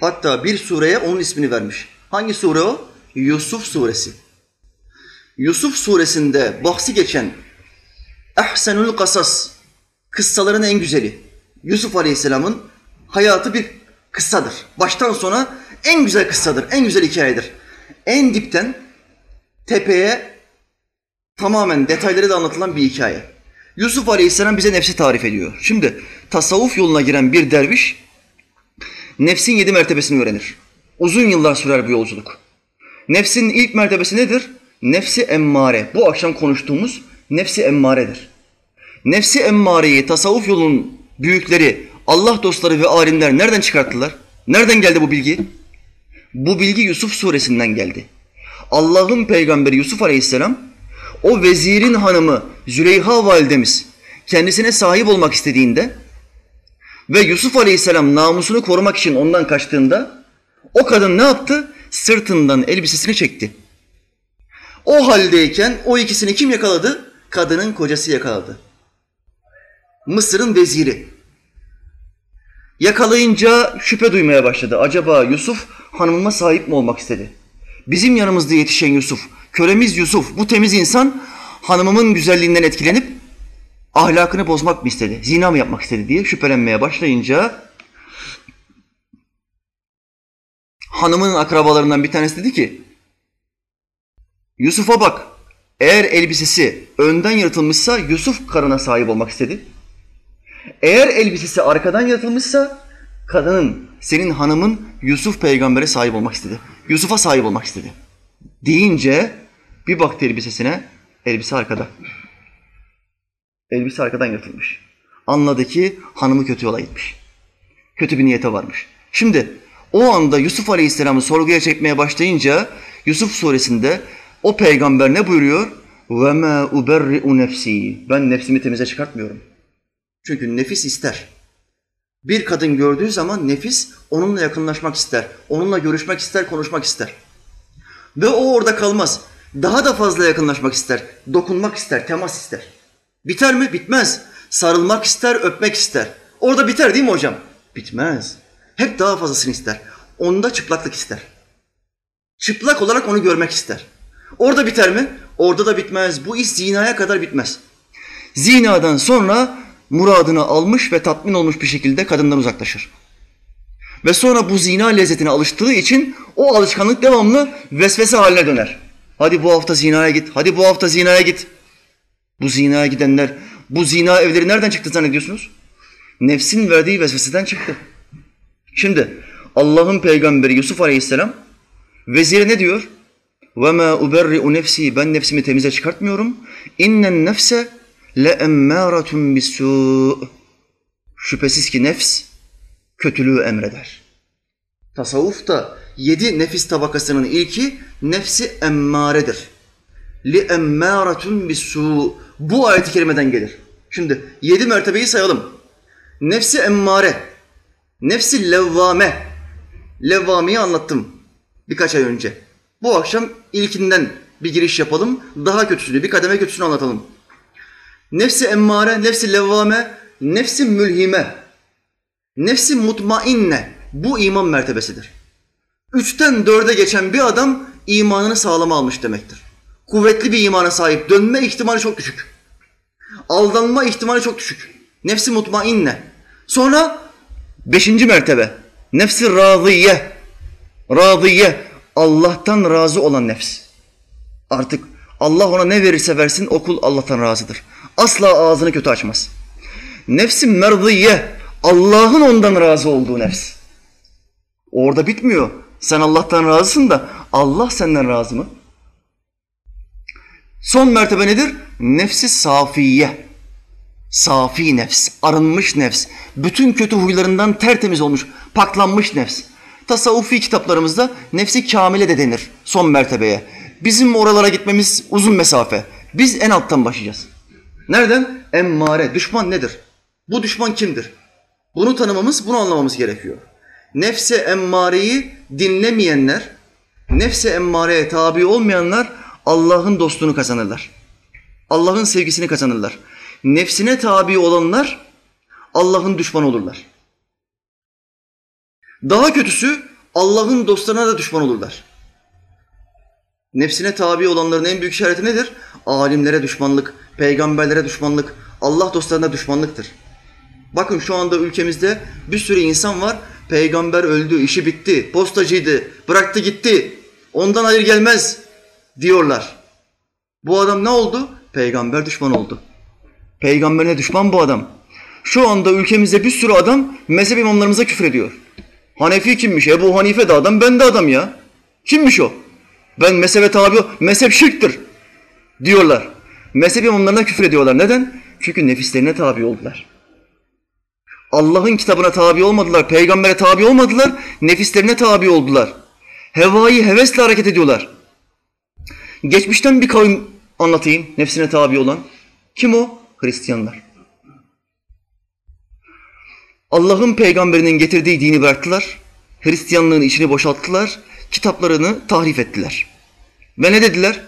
Speaker 1: Hatta bir sureye onun ismini vermiş. Hangi sure o? Yusuf suresi. Yusuf suresinde bahsi geçen Ehsenül Kasas kıssaların en güzeli. Yusuf Aleyhisselam'ın hayatı bir kıssadır. Baştan sona en güzel kıssadır, en güzel hikayedir. En dipten tepeye tamamen detayları da anlatılan bir hikaye. Yusuf Aleyhisselam bize nefsi tarif ediyor. Şimdi tasavvuf yoluna giren bir derviş nefsin yedi mertebesini öğrenir. Uzun yıllar sürer bu yolculuk. Nefsin ilk mertebesi nedir? Nefsi emmare. Bu akşam konuştuğumuz nefsi emmaredir. Nefsi emmareyi tasavvuf yolunun büyükleri, Allah dostları ve alimler nereden çıkarttılar? Nereden geldi bu bilgi? Bu bilgi Yusuf suresinden geldi. Allah'ın peygamberi Yusuf aleyhisselam o vezirin hanımı Züleyha validemiz kendisine sahip olmak istediğinde ve Yusuf aleyhisselam namusunu korumak için ondan kaçtığında o kadın ne yaptı? Sırtından elbisesini çekti. O haldeyken o ikisini kim yakaladı? Kadının kocası yakaladı. Mısır'ın veziri. Yakalayınca şüphe duymaya başladı. Acaba Yusuf hanımıma sahip mi olmak istedi? Bizim yanımızda yetişen Yusuf, kölemiz Yusuf, bu temiz insan hanımımın güzelliğinden etkilenip ahlakını bozmak mı istedi, zina mı yapmak istedi diye şüphelenmeye başlayınca hanımın akrabalarından bir tanesi dedi ki Yusuf'a bak eğer elbisesi önden yırtılmışsa Yusuf karına sahip olmak istedi. Eğer elbisesi arkadan yırtılmışsa kadının, senin hanımın Yusuf peygambere sahip olmak istedi. Yusuf'a sahip olmak istedi. Deyince bir baktı elbisesine, elbise arkada. Elbise arkadan yırtılmış. Anladı ki hanımı kötü yola gitmiş. Kötü bir niyete varmış. Şimdi o anda Yusuf Aleyhisselam'ı sorguya çekmeye başlayınca Yusuf suresinde o peygamber ne buyuruyor? Ve ma uberri'u nefsi. Ben nefsimi temize çıkartmıyorum. Çünkü nefis ister. Bir kadın gördüğü zaman nefis onunla yakınlaşmak ister. Onunla görüşmek ister, konuşmak ister. Ve o orada kalmaz. Daha da fazla yakınlaşmak ister, dokunmak ister, temas ister. Biter mi? Bitmez. Sarılmak ister, öpmek ister. Orada biter değil mi hocam? Bitmez. Hep daha fazlasını ister. Onda çıplaklık ister. Çıplak olarak onu görmek ister. Orada biter mi? Orada da bitmez. Bu iş zinaya kadar bitmez. Zinadan sonra muradını almış ve tatmin olmuş bir şekilde kadından uzaklaşır. Ve sonra bu zina lezzetine alıştığı için o alışkanlık devamlı vesvese haline döner. Hadi bu hafta zinaya git, hadi bu hafta zinaya git. Bu zinaya gidenler, bu zina evleri nereden çıktı zannediyorsunuz? Nefsin verdiği vesveseden çıktı. Şimdi Allah'ın peygamberi Yusuf Aleyhisselam vezire ne diyor? وَمَا اُبَرِّئُ نَفْسِي Ben nefsimi temize çıkartmıyorum. اِنَّ النَّفْسَ لَاَمَّارَةٌ بِالسُّءِ Şüphesiz ki nefs kötülüğü emreder. Tasavvufta yedi nefis tabakasının ilki nefsi emmaredir. Li emmâratun bisû. Bu ayet-i kerimeden gelir. Şimdi yedi mertebeyi sayalım. Nefsi emmare, nefsi levvame. Levvameyi anlattım birkaç ay önce. Bu akşam ilkinden bir giriş yapalım. Daha kötüsünü, bir kademe kötüsünü anlatalım. Nefsi emmare, nefsi levvame, nefsi mülhime, nefsi mutmainne. Bu iman mertebesidir. Üçten dörde geçen bir adam imanını sağlama almış demektir. Kuvvetli bir imana sahip. Dönme ihtimali çok düşük. Aldanma ihtimali çok düşük. Nefsi mutmainne. Sonra beşinci mertebe. Nefsi razıye. Razıye. Allah'tan razı olan nefs. Artık Allah ona ne verirse versin okul Allah'tan razıdır. Asla ağzını kötü açmaz. Nefsi merziye. Allah'ın ondan razı olduğu nefs. Orada bitmiyor. Sen Allah'tan razısın da Allah senden razı mı? Son mertebe nedir? Nefsi safiye. Safi nefs, arınmış nefs, bütün kötü huylarından tertemiz olmuş, paklanmış nefs. Tasavvufi kitaplarımızda nefsi kamile de denir son mertebeye. Bizim oralara gitmemiz uzun mesafe. Biz en alttan başlayacağız. Nereden? Emmare. Düşman nedir? Bu düşman kimdir? Bunu tanımamız, bunu anlamamız gerekiyor. Nefse emmareyi dinlemeyenler, nefse emmareye tabi olmayanlar Allah'ın dostluğunu kazanırlar. Allah'ın sevgisini kazanırlar. Nefsine tabi olanlar Allah'ın düşmanı olurlar. Daha kötüsü Allah'ın dostlarına da düşman olurlar. Nefsine tabi olanların en büyük işareti nedir? Alimlere düşmanlık, peygamberlere düşmanlık, Allah dostlarına düşmanlıktır. Bakın şu anda ülkemizde bir sürü insan var. Peygamber öldü, işi bitti, postacıydı, bıraktı gitti. Ondan hayır gelmez diyorlar. Bu adam ne oldu? Peygamber düşman oldu. Peygamberine düşman bu adam. Şu anda ülkemizde bir sürü adam mezhep imamlarımıza küfür ediyor. Hanefi kimmiş? Ebu Hanife de adam, ben de adam ya. Kimmiş o? Ben mezhebe tabi, mezhep şirktir diyorlar. Mezhep imamlarına küfür ediyorlar. Neden? Çünkü nefislerine tabi oldular. Allah'ın kitabına tabi olmadılar, peygambere tabi olmadılar, nefislerine tabi oldular. Hevayı hevesle hareket ediyorlar. Geçmişten bir kavim anlatayım nefsine tabi olan. Kim o? Hristiyanlar. Allah'ın peygamberinin getirdiği dini bıraktılar. Hristiyanlığın içini boşalttılar. Kitaplarını tahrif ettiler. Ve ne dediler?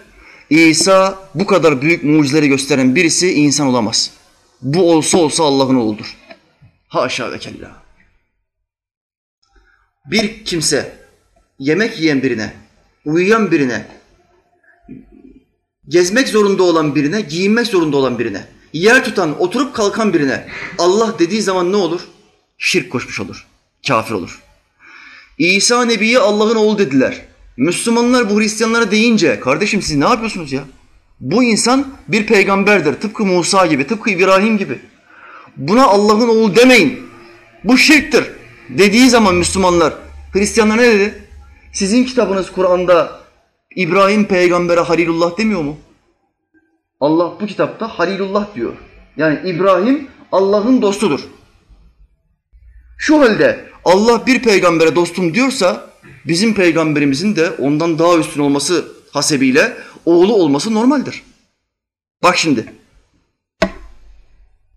Speaker 1: İsa bu kadar büyük mucizeleri gösteren birisi insan olamaz. Bu olsa olsa Allah'ın oğludur. Haşa ve kella. Bir kimse yemek yiyen birine, uyuyan birine, gezmek zorunda olan birine, giyinmek zorunda olan birine, yer tutan, oturup kalkan birine Allah dediği zaman ne olur? Şirk koşmuş olur, kafir olur. İsa Nebi'ye Allah'ın oğlu dediler. Müslümanlar bu Hristiyanlara deyince, kardeşim siz ne yapıyorsunuz ya? Bu insan bir peygamberdir, tıpkı Musa gibi, tıpkı İbrahim gibi. Buna Allah'ın oğlu demeyin. Bu şirktir. Dediği zaman Müslümanlar, Hristiyanlar ne dedi? Sizin kitabınız Kur'an'da İbrahim peygambere Halilullah demiyor mu? Allah bu kitapta Halilullah diyor. Yani İbrahim Allah'ın dostudur. Şu halde Allah bir peygambere dostum diyorsa bizim peygamberimizin de ondan daha üstün olması hasebiyle oğlu olması normaldir. Bak şimdi.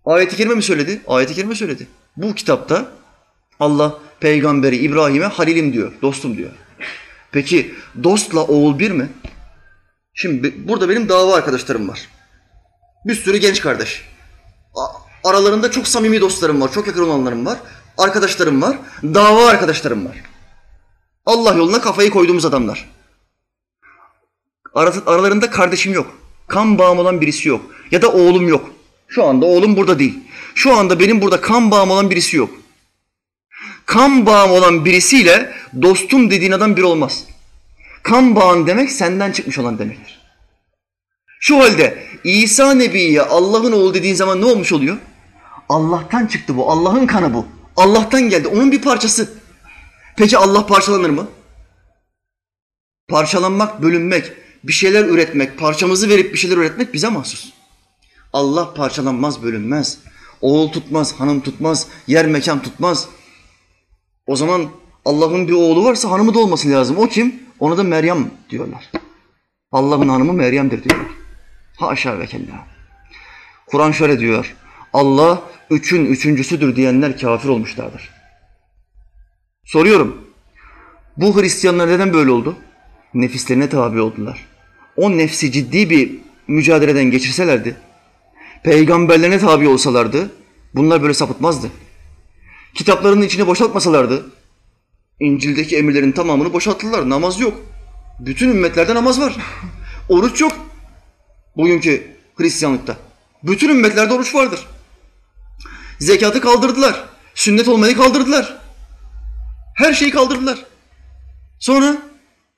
Speaker 1: Ayet-i kerime mi söyledi? Ayet-i kerime söyledi. Bu kitapta Allah peygamberi İbrahim'e halilim diyor, dostum diyor. Peki dostla oğul bir mi? Şimdi burada benim dava arkadaşlarım var. Bir sürü genç kardeş. Aralarında çok samimi dostlarım var, çok yakın olanlarım var. Arkadaşlarım var, dava arkadaşlarım var. Allah yoluna kafayı koyduğumuz adamlar. Aralarında kardeşim yok. Kan bağım olan birisi yok. Ya da oğlum yok. Şu anda oğlum burada değil. Şu anda benim burada kan bağım olan birisi yok. Kan bağım olan birisiyle dostum dediğin adam bir olmaz. Kan bağın demek senden çıkmış olan demektir. Şu halde İsa Nebi'ye Allah'ın oğlu dediğin zaman ne olmuş oluyor? Allah'tan çıktı bu. Allah'ın kanı bu. Allah'tan geldi. Onun bir parçası. Peki Allah parçalanır mı? Parçalanmak, bölünmek, bir şeyler üretmek, parçamızı verip bir şeyler üretmek bize mahsus. Allah parçalanmaz, bölünmez. Oğul tutmaz, hanım tutmaz, yer mekan tutmaz. O zaman Allah'ın bir oğlu varsa hanımı da olması lazım. O kim? Ona da Meryem diyorlar. Allah'ın hanımı Meryem'dir diyorlar. Haşa ve kella. Kur'an şöyle diyor. Allah üçün üçüncüsüdür diyenler kafir olmuşlardır. Soruyorum. Bu Hristiyanlar neden böyle oldu? Nefislerine tabi oldular. O nefsi ciddi bir mücadeleden geçirselerdi, peygamberlerine tabi olsalardı, bunlar böyle sapıtmazdı. Kitaplarının içine boşaltmasalardı, İncil'deki emirlerin tamamını boşalttılar. Namaz yok. Bütün ümmetlerde namaz var. Oruç yok. Bugünkü Hristiyanlıkta. Bütün ümmetlerde oruç vardır. Zekatı kaldırdılar. Sünnet olmayı kaldırdılar. Her şeyi kaldırdılar. Sonra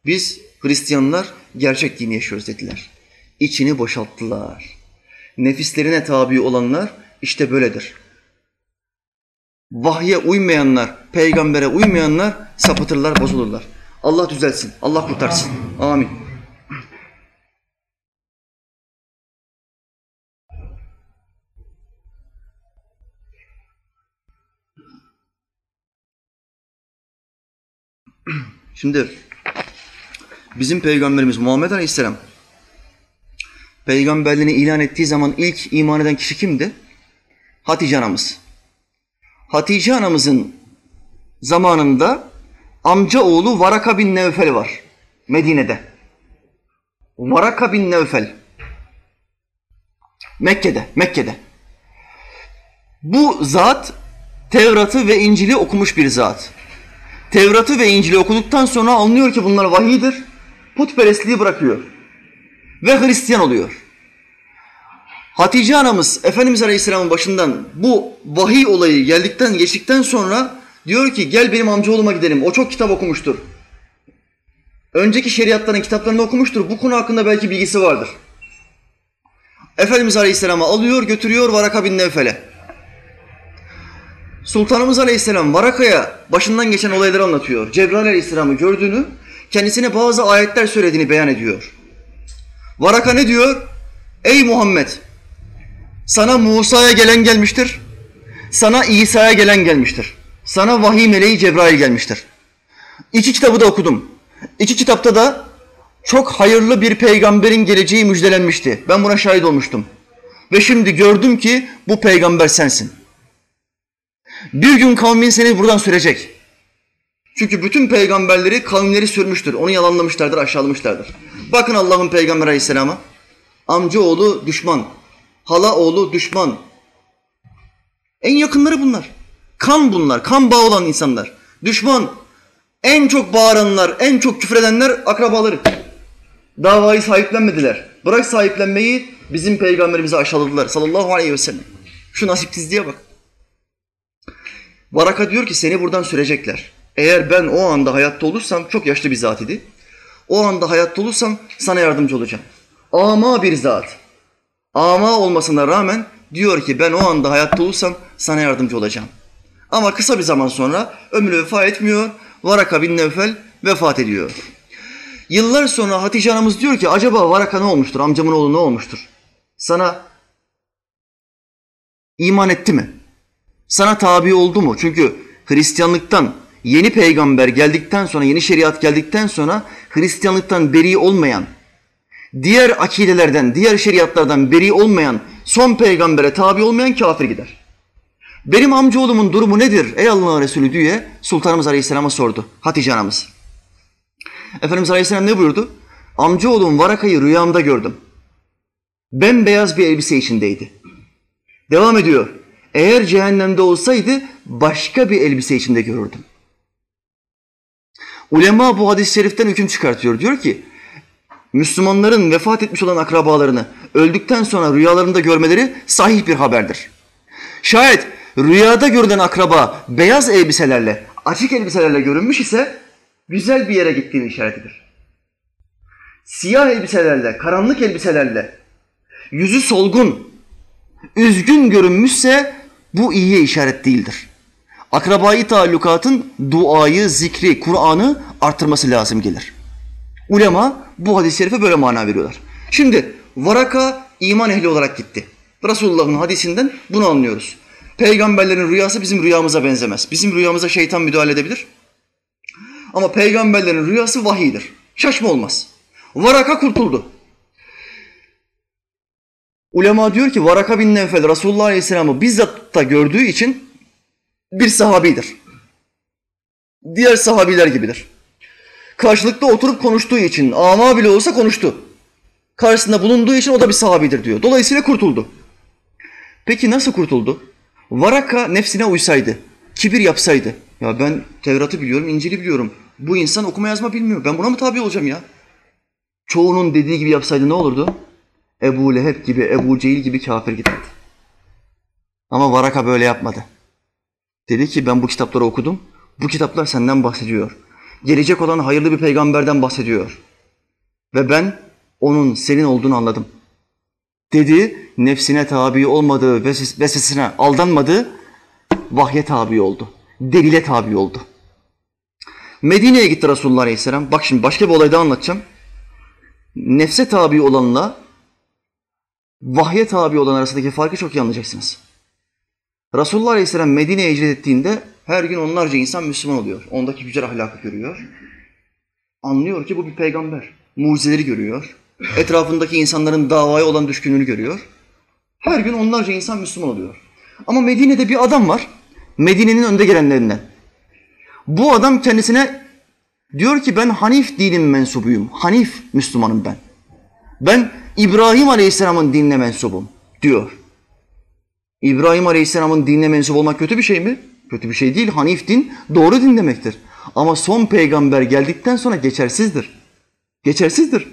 Speaker 1: biz Hristiyanlar gerçek dini yaşıyoruz dediler. İçini boşalttılar. Nefislerine tabi olanlar işte böyledir. Vahye uymayanlar, peygambere uymayanlar sapıtırlar, bozulurlar. Allah düzelsin. Allah kurtarsın. Amin. Şimdi bizim peygamberimiz Muhammed Aleyhisselam peygamberliğini ilan ettiği zaman ilk iman eden kişi kimdi? Hatice anamız. Hatice anamızın zamanında amca oğlu Varaka bin Nevfel var Medine'de. Varaka bin Nevfel. Mekke'de, Mekke'de. Bu zat Tevrat'ı ve İncil'i okumuş bir zat. Tevrat'ı ve İncil'i okuduktan sonra anlıyor ki bunlar vahiydir. Putperestliği bırakıyor. Ve Hristiyan oluyor. Hatice anamız Efendimiz Aleyhisselam'ın başından bu vahiy olayı geldikten geçtikten sonra diyor ki gel benim amcaoğluma gidelim. O çok kitap okumuştur. Önceki şeriatların kitaplarını okumuştur. Bu konu hakkında belki bilgisi vardır. Efendimiz Aleyhisselam'ı alıyor götürüyor Varaka bin Nevfel'e. Sultanımız Aleyhisselam Varaka'ya başından geçen olayları anlatıyor. Cebrail Aleyhisselam'ı gördüğünü, kendisine bazı ayetler söylediğini beyan ediyor. Varaka ne diyor? Ey Muhammed! Sana Musa'ya gelen gelmiştir. Sana İsa'ya gelen gelmiştir. Sana vahiy meleği Cebrail gelmiştir. İki kitabı da okudum. İki kitapta da çok hayırlı bir peygamberin geleceği müjdelenmişti. Ben buna şahit olmuştum. Ve şimdi gördüm ki bu peygamber sensin. Bir gün kavmin seni buradan sürecek. Çünkü bütün peygamberleri kavimleri sürmüştür. Onu yalanlamışlardır, aşağılamışlardır. Bakın Allah'ın peygamber aleyhisselama. Amcaoğlu düşman. Hala oğlu düşman. En yakınları bunlar. Kan bunlar. Kan bağı olan insanlar. Düşman. En çok bağıranlar, en çok küfredenler akrabaları. Davayı sahiplenmediler. Bırak sahiplenmeyi bizim peygamberimize aşağıladılar sallallahu aleyhi ve sellem. Şu nasipsizliğe bak. Varaka diyor ki seni buradan sürecekler. Eğer ben o anda hayatta olursam, çok yaşlı bir zat idi. O anda hayatta olursam sana yardımcı olacağım. Ama bir zat. Ama olmasına rağmen diyor ki ben o anda hayatta olursam sana yardımcı olacağım. Ama kısa bir zaman sonra ömrü vefa etmiyor. Varaka bin Nevfel vefat ediyor. Yıllar sonra Hatice anamız diyor ki acaba Varaka ne olmuştur? Amcamın oğlu ne olmuştur? Sana iman etti mi? Sana tabi oldu mu? Çünkü Hristiyanlıktan yeni peygamber geldikten sonra, yeni şeriat geldikten sonra Hristiyanlıktan beri olmayan, diğer akidelerden, diğer şeriatlardan beri olmayan, son peygambere tabi olmayan kafir gider. Benim amcaoğlumun durumu nedir ey Allah'ın Resulü diye Sultanımız Aleyhisselam'a sordu Hatice anamız. Efendimiz Aleyhisselam ne buyurdu? Amcaoğlum Varaka'yı rüyamda gördüm. Bembeyaz bir elbise içindeydi. Devam ediyor. Eğer cehennemde olsaydı başka bir elbise içinde görürdüm. Ulema bu hadis-i şeriften hüküm çıkartıyor. Diyor ki Müslümanların vefat etmiş olan akrabalarını öldükten sonra rüyalarında görmeleri sahih bir haberdir. Şayet rüyada görülen akraba beyaz elbiselerle, açık elbiselerle görünmüş ise güzel bir yere gittiğini işaretidir. Siyah elbiselerle, karanlık elbiselerle, yüzü solgun, üzgün görünmüşse bu iyiye işaret değildir. Akrabayı taallukatın duayı, zikri, Kur'an'ı arttırması lazım gelir. Ulema bu hadis-i şerife böyle mana veriyorlar. Şimdi Varaka iman ehli olarak gitti. Resulullah'ın hadisinden bunu anlıyoruz. Peygamberlerin rüyası bizim rüyamıza benzemez. Bizim rüyamıza şeytan müdahale edebilir. Ama peygamberlerin rüyası vahiydir. Şaşma olmaz. Varaka kurtuldu. Ulema diyor ki Varaka bin Nevfel Resulullah Aleyhisselam'ı bizzat da gördüğü için bir sahabidir. Diğer sahabiler gibidir. Karşılıklı oturup konuştuğu için ama bile olsa konuştu. Karşısında bulunduğu için o da bir sahabidir diyor. Dolayısıyla kurtuldu. Peki nasıl kurtuldu? Varaka nefsine uysaydı, kibir yapsaydı. Ya ben Tevrat'ı biliyorum, İncil'i biliyorum. Bu insan okuma yazma bilmiyor. Ben buna mı tabi olacağım ya? Çoğunun dediği gibi yapsaydı ne olurdu? Ebu Leheb gibi, Ebu Cehil gibi kafir giderdi. Ama Varaka böyle yapmadı. Dedi ki ben bu kitapları okudum. Bu kitaplar senden bahsediyor. Gelecek olan hayırlı bir peygamberden bahsediyor. Ve ben onun senin olduğunu anladım. Dedi, nefsine tabi olmadığı, vesvesesine aldanmadı, vahye tabi oldu. Delile tabi oldu. Medine'ye gitti Resulullah Aleyhisselam. Bak şimdi başka bir olay daha anlatacağım. Nefse tabi olanla vahye tabi olan arasındaki farkı çok iyi anlayacaksınız. Resulullah Aleyhisselam Medine'ye hicret ettiğinde her gün onlarca insan Müslüman oluyor. Ondaki güzel ahlakı görüyor. Anlıyor ki bu bir peygamber. Mucizeleri görüyor. Etrafındaki insanların davaya olan düşkünlüğünü görüyor. Her gün onlarca insan Müslüman oluyor. Ama Medine'de bir adam var. Medine'nin önde gelenlerinden. Bu adam kendisine diyor ki ben Hanif dinin mensubuyum. Hanif Müslümanım ben. Ben İbrahim Aleyhisselam'ın dinine mensubum diyor. İbrahim Aleyhisselam'ın dinine mensup olmak kötü bir şey mi? Kötü bir şey değil. Hanif din doğru din demektir. Ama son peygamber geldikten sonra geçersizdir. Geçersizdir.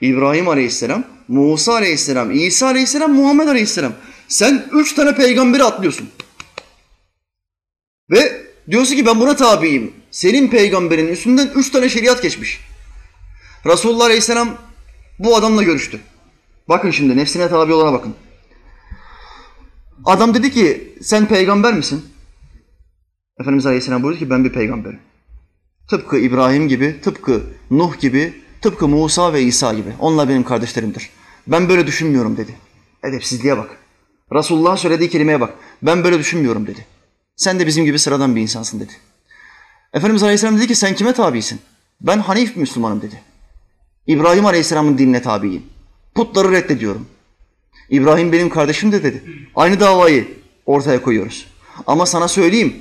Speaker 1: İbrahim Aleyhisselam, Musa Aleyhisselam, İsa Aleyhisselam, Muhammed Aleyhisselam. Sen üç tane peygamberi atlıyorsun. Ve diyorsun ki ben buna tabiyim. Senin peygamberin üstünden üç tane şeriat geçmiş. Resulullah Aleyhisselam bu adamla görüştü. Bakın şimdi nefsine tabi olana bakın. Adam dedi ki sen peygamber misin? Efendimiz Aleyhisselam buyurdu ki ben bir peygamberim. Tıpkı İbrahim gibi, tıpkı Nuh gibi, tıpkı Musa ve İsa gibi. Onlar benim kardeşlerimdir. Ben böyle düşünmüyorum dedi. Edepsizliğe bak. Resulullah'ın söylediği kelimeye bak. Ben böyle düşünmüyorum dedi. Sen de bizim gibi sıradan bir insansın dedi. Efendimiz Aleyhisselam dedi ki sen kime tabisin? Ben Hanif Müslümanım dedi. İbrahim Aleyhisselam'ın dinine tabiyim. Putları reddediyorum. İbrahim benim kardeşim de dedi. Aynı davayı ortaya koyuyoruz. Ama sana söyleyeyim,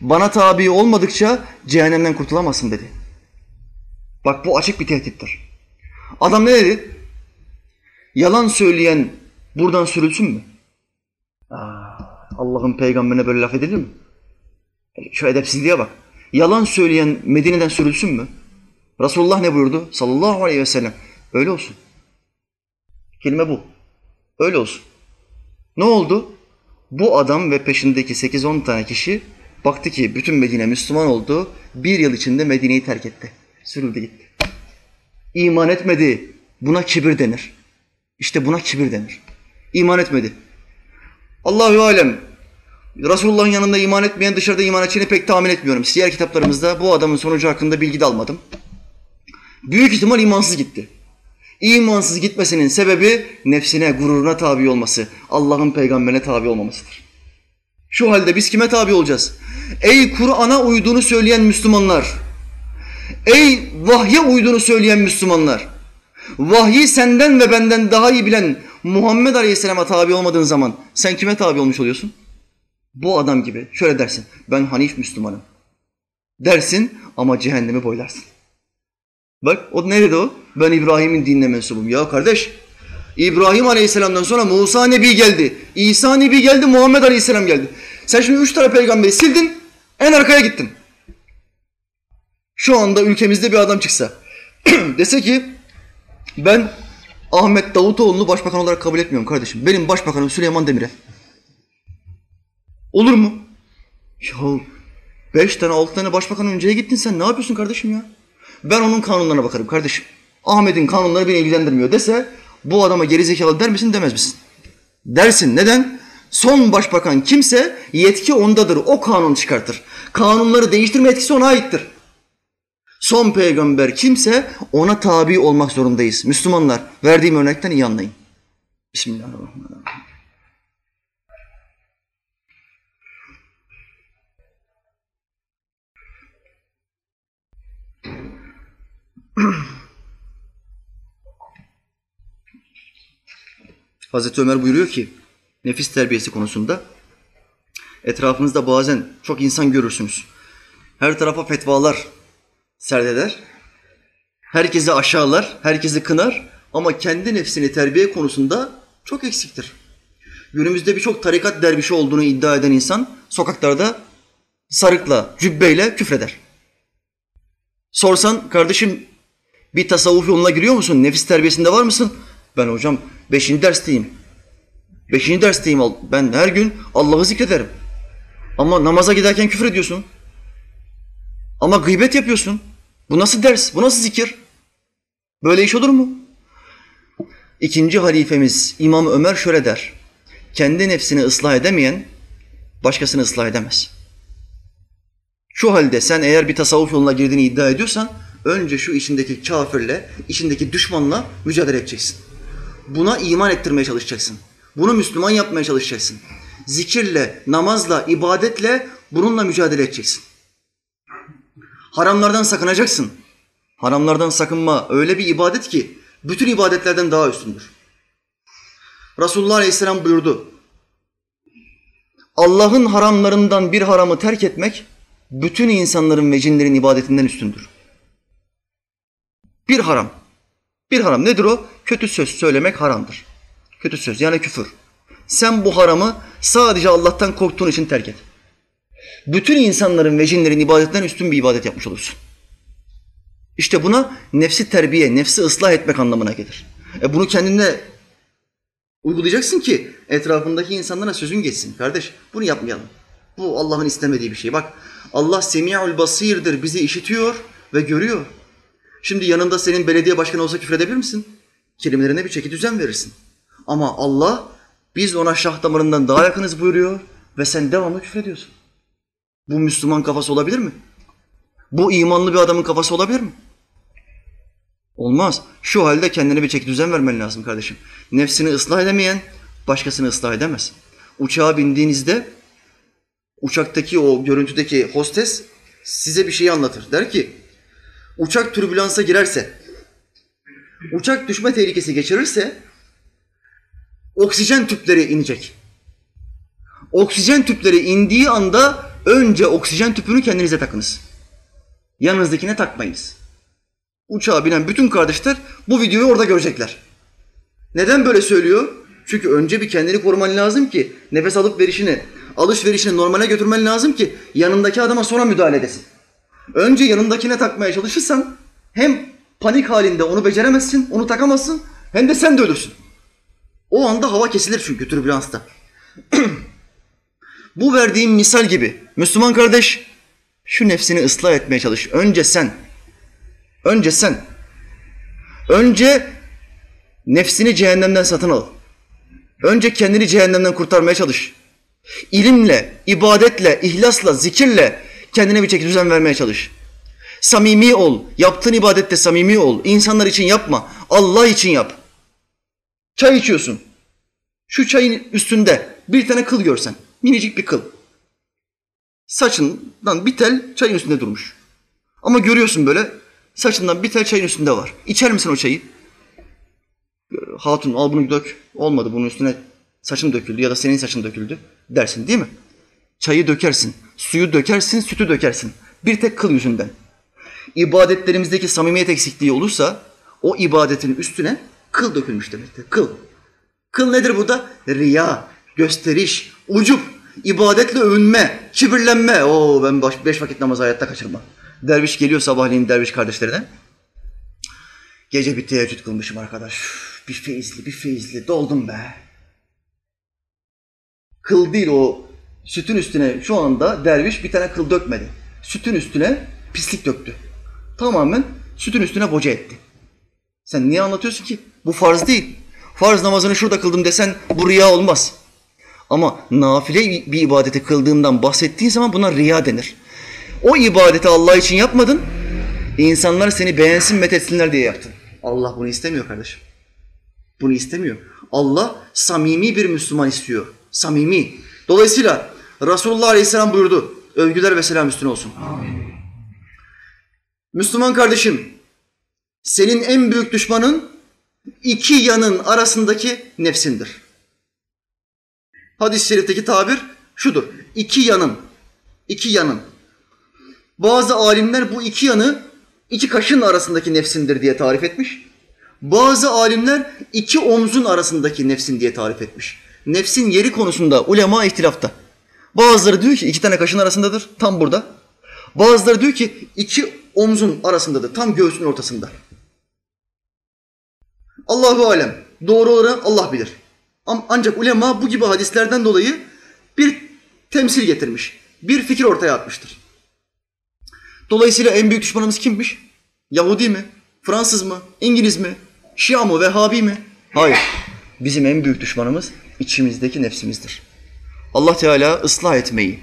Speaker 1: bana tabi olmadıkça cehennemden kurtulamazsın dedi. Bak bu açık bir tehdittir. Adam ne dedi? Yalan söyleyen buradan sürülsün mü? Allah'ın peygamberine böyle laf edilir mi? Şu edepsizliğe bak. Yalan söyleyen Medine'den sürülsün mü? Resulullah ne buyurdu? Sallallahu aleyhi ve sellem. Öyle olsun. Kelime bu. Öyle olsun. Ne oldu? Bu adam ve peşindeki 8-10 tane kişi baktı ki bütün Medine Müslüman oldu. Bir yıl içinde Medine'yi terk etti. Sürüldü gitti. İman etmedi. Buna kibir denir. İşte buna kibir denir. İman etmedi. Allahu alem. Resulullah'ın yanında iman etmeyen dışarıda iman edeceğini pek tahmin etmiyorum. Siyer kitaplarımızda bu adamın sonucu hakkında bilgi de almadım. Büyük ihtimal imansız gitti. İmansız gitmesinin sebebi nefsine, gururuna tabi olması, Allah'ın peygamberine tabi olmamasıdır. Şu halde biz kime tabi olacağız? Ey Kur'an'a uyduğunu söyleyen Müslümanlar, ey vahye uyduğunu söyleyen Müslümanlar, vahyi senden ve benden daha iyi bilen Muhammed Aleyhisselam'a tabi olmadığın zaman sen kime tabi olmuş oluyorsun? Bu adam gibi şöyle dersin, ben Hanif Müslümanım. Dersin ama cehennemi boylarsın. Bak o ne dedi o? Ben İbrahim'in dinine mensubum. Ya kardeş İbrahim Aleyhisselam'dan sonra Musa Nebi geldi. İsa Nebi geldi, Muhammed Aleyhisselam geldi. Sen şimdi üç tane peygamberi sildin, en arkaya gittin. Şu anda ülkemizde bir adam çıksa, dese ki ben Ahmet Davutoğlu'nu başbakan olarak kabul etmiyorum kardeşim. Benim başbakanım Süleyman Demirel. Olur mu? Ya beş tane altı tane başbakan önceye gittin sen ne yapıyorsun kardeşim ya? Ben onun kanunlarına bakarım kardeşim. Ahmet'in kanunları beni ilgilendirmiyor dese bu adama gerizekalı der misin demez misin? Dersin. Neden? Son başbakan kimse yetki ondadır. O kanun çıkartır. Kanunları değiştirme etkisi ona aittir. Son peygamber kimse ona tabi olmak zorundayız. Müslümanlar verdiğim örnekten iyi anlayın. Bismillahirrahmanirrahim. Hazreti Ömer buyuruyor ki nefis terbiyesi konusunda etrafınızda bazen çok insan görürsünüz. Her tarafa fetvalar serdeder. Herkesi aşağılar, herkesi kınar ama kendi nefsini terbiye konusunda çok eksiktir. Günümüzde birçok tarikat dervişi olduğunu iddia eden insan sokaklarda sarıkla, cübbeyle küfreder. Sorsan kardeşim bir tasavvuf yoluna giriyor musun? Nefis terbiyesinde var mısın? Ben hocam beşinci dersteyim. Beşinci dersteyim. Ben her gün Allah'ı zikrederim. Ama namaza giderken küfür ediyorsun. Ama gıybet yapıyorsun. Bu nasıl ders? Bu nasıl zikir? Böyle iş olur mu? İkinci halifemiz İmam Ömer şöyle der. Kendi nefsini ıslah edemeyen başkasını ıslah edemez. Şu halde sen eğer bir tasavvuf yoluna girdiğini iddia ediyorsan önce şu içindeki kafirle, içindeki düşmanla mücadele edeceksin. Buna iman ettirmeye çalışacaksın. Bunu Müslüman yapmaya çalışacaksın. Zikirle, namazla, ibadetle bununla mücadele edeceksin. Haramlardan sakınacaksın. Haramlardan sakınma öyle bir ibadet ki bütün ibadetlerden daha üstündür. Resulullah Aleyhisselam buyurdu. Allah'ın haramlarından bir haramı terk etmek bütün insanların ve cinlerin ibadetinden üstündür. Bir haram. Bir haram nedir o? Kötü söz söylemek haramdır. Kötü söz yani küfür. Sen bu haramı sadece Allah'tan korktuğun için terk et. Bütün insanların ve cinlerin ibadetinden üstün bir ibadet yapmış olursun. İşte buna nefsi terbiye, nefsi ıslah etmek anlamına gelir. E bunu kendinde uygulayacaksın ki etrafındaki insanlara sözün geçsin. Kardeş bunu yapmayalım. Bu Allah'ın istemediği bir şey. Bak Allah semi'ul basirdir. Bizi işitiyor ve görüyor. Şimdi yanında senin belediye başkanı olsa küfür edebilir misin? Kelimelerine bir çeki düzen verirsin. Ama Allah biz ona şah damarından daha yakınız buyuruyor ve sen devamlı küfür ediyorsun. Bu Müslüman kafası olabilir mi? Bu imanlı bir adamın kafası olabilir mi? Olmaz. Şu halde kendine bir çeki düzen vermen lazım kardeşim. Nefsini ıslah edemeyen başkasını ıslah edemez. Uçağa bindiğinizde uçaktaki o görüntüdeki hostes size bir şey anlatır. Der ki uçak türbülansa girerse, uçak düşme tehlikesi geçirirse oksijen tüpleri inecek. Oksijen tüpleri indiği anda önce oksijen tüpünü kendinize takınız. Yanınızdakine takmayınız. Uçağa binen bütün kardeşler bu videoyu orada görecekler. Neden böyle söylüyor? Çünkü önce bir kendini koruman lazım ki nefes alıp verişini, alışverişini normale götürmen lazım ki yanındaki adama sonra müdahale edesin. Önce yanındakine takmaya çalışırsan hem panik halinde onu beceremezsin, onu takamazsın hem de sen de ölürsün. O anda hava kesilir çünkü türbülansta. Bu verdiğim misal gibi Müslüman kardeş şu nefsini ıslah etmeye çalış. Önce sen. Önce sen. Önce nefsini cehennemden satın al. Önce kendini cehennemden kurtarmaya çalış. İlimle, ibadetle, ihlasla, zikirle kendine bir çeki düzen vermeye çalış. Samimi ol. Yaptığın ibadette samimi ol. İnsanlar için yapma. Allah için yap. Çay içiyorsun. Şu çayın üstünde bir tane kıl görsen. Minicik bir kıl. Saçından bir tel çayın üstünde durmuş. Ama görüyorsun böyle saçından bir tel çayın üstünde var. İçer misin o çayı? Hatun al bunu dök. Olmadı bunun üstüne saçım döküldü ya da senin saçın döküldü dersin değil mi? Çayı dökersin, suyu dökersin, sütü dökersin. Bir tek kıl yüzünden. İbadetlerimizdeki samimiyet eksikliği olursa o ibadetin üstüne kıl dökülmüş demektir. Kıl. Kıl nedir bu da? Riya, gösteriş, ucup, ibadetle övünme, kibirlenme. Oo ben baş, beş vakit namazı hayatta kaçırmam. Derviş geliyor sabahleyin derviş kardeşlerine. Gece bir teheccüd kılmışım arkadaş. Bir feyizli, bir feyizli. Doldum be. Kıl değil o sütün üstüne şu anda derviş bir tane kıl dökmedi. Sütün üstüne pislik döktü. Tamamen sütün üstüne boca etti. Sen niye anlatıyorsun ki? Bu farz değil. Farz namazını şurada kıldım desen bu riya olmaz. Ama nafile bir ibadeti kıldığından bahsettiğin zaman buna riya denir. O ibadeti Allah için yapmadın, insanlar seni beğensin, methetsinler diye yaptın. Allah bunu istemiyor kardeşim. Bunu istemiyor. Allah samimi bir Müslüman istiyor. Samimi. Dolayısıyla Resulullah Aleyhisselam buyurdu. Övgüler ve selam üstüne olsun. Amin. Müslüman kardeşim, senin en büyük düşmanın iki yanın arasındaki nefsindir. Hadis-i şerifteki tabir şudur. İki yanın, iki yanın. Bazı alimler bu iki yanı iki kaşın arasındaki nefsindir diye tarif etmiş. Bazı alimler iki omzun arasındaki nefsin diye tarif etmiş. Nefsin yeri konusunda ulema ihtilafta. Bazıları diyor ki iki tane kaşın arasındadır, tam burada. Bazıları diyor ki iki omzun arasındadır, tam göğsün ortasında. Allahu alem. Doğru olarak Allah bilir. Ancak ulema bu gibi hadislerden dolayı bir temsil getirmiş. Bir fikir ortaya atmıştır. Dolayısıyla en büyük düşmanımız kimmiş? Yahudi mi? Fransız mı? İngiliz mi? Şia mı? Vehhabi mi? Hayır. Bizim en büyük düşmanımız içimizdeki nefsimizdir. Allah Teala ıslah etmeyi,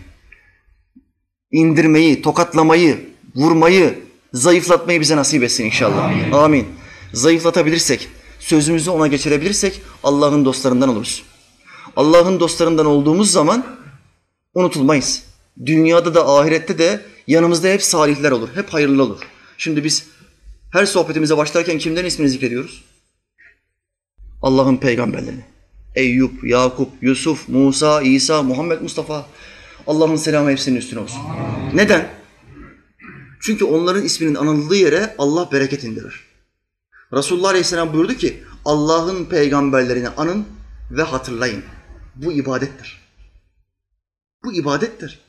Speaker 1: indirmeyi, tokatlamayı, vurmayı, zayıflatmayı bize nasip etsin inşallah. Amin. Zayıflatabilirsek, sözümüzü ona geçirebilirsek Allah'ın dostlarından oluruz. Allah'ın dostlarından olduğumuz zaman unutulmayız. Dünyada da ahirette de yanımızda hep salihler olur, hep hayırlı olur. Şimdi biz her sohbetimize başlarken kimlerin ismini zikrediyoruz? Allah'ın peygamberlerini. Eyüp, Yakup, Yusuf, Musa, İsa, Muhammed Mustafa. Allah'ın selamı hepsinin üstüne olsun. Neden? Çünkü onların isminin anıldığı yere Allah bereket indirir. Resulullah Aleyhisselam buyurdu ki Allah'ın peygamberlerini anın ve hatırlayın. Bu ibadettir. Bu ibadettir.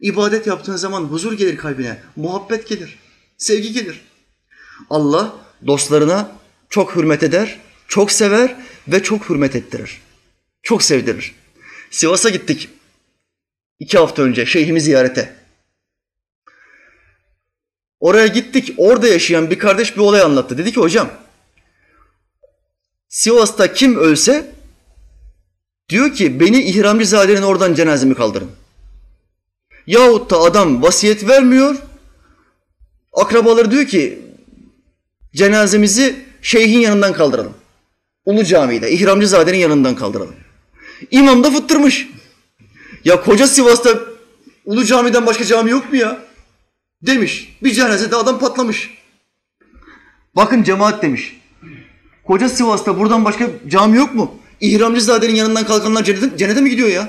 Speaker 1: İbadet yaptığın zaman huzur gelir kalbine, muhabbet gelir, sevgi gelir. Allah dostlarına çok hürmet eder, çok sever ve çok hürmet ettirir. Çok sevdirir. Sivas'a gittik. iki hafta önce şeyhimi ziyarete. Oraya gittik. Orada yaşayan bir kardeş bir olay anlattı. Dedi ki hocam Sivas'ta kim ölse diyor ki beni İhramcizade'nin oradan cenazemi kaldırın. Yahut da adam vasiyet vermiyor. Akrabaları diyor ki cenazemizi şeyhin yanından kaldıralım. Ulu Cami'de, İhramcizade'nin yanından kaldıralım. İmam da fıttırmış. Ya koca Sivas'ta Ulu Cami'den başka cami yok mu ya? Demiş. Bir cenazede adam patlamış. Bakın cemaat demiş. Koca Sivas'ta buradan başka cami yok mu? İhramcizade'nin yanından kalkanlar cennete mi gidiyor ya?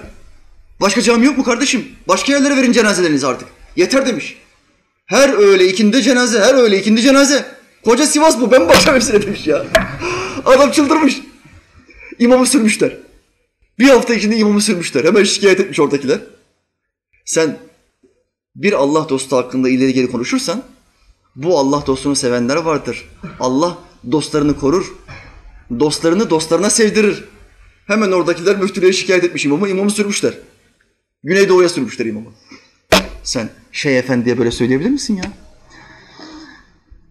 Speaker 1: Başka cami yok mu kardeşim? Başka yerlere verin cenazelerinizi artık. Yeter demiş. Her öğle ikindi cenaze, her öğle ikindi cenaze. Koca Sivas bu, ben bakacağım hepsine demiş ya. Adam çıldırmış. İmamı sürmüşler. Bir hafta içinde imamı sürmüşler. Hemen şikayet etmiş oradakiler. Sen bir Allah dostu hakkında ileri geri konuşursan bu Allah dostunu sevenler vardır. Allah dostlarını korur. Dostlarını dostlarına sevdirir. Hemen oradakiler müftülüğe şikayet etmiş imamı. imamı sürmüşler. Güneydoğu'ya sürmüşler imamı. Sen şey efendiye böyle söyleyebilir misin ya?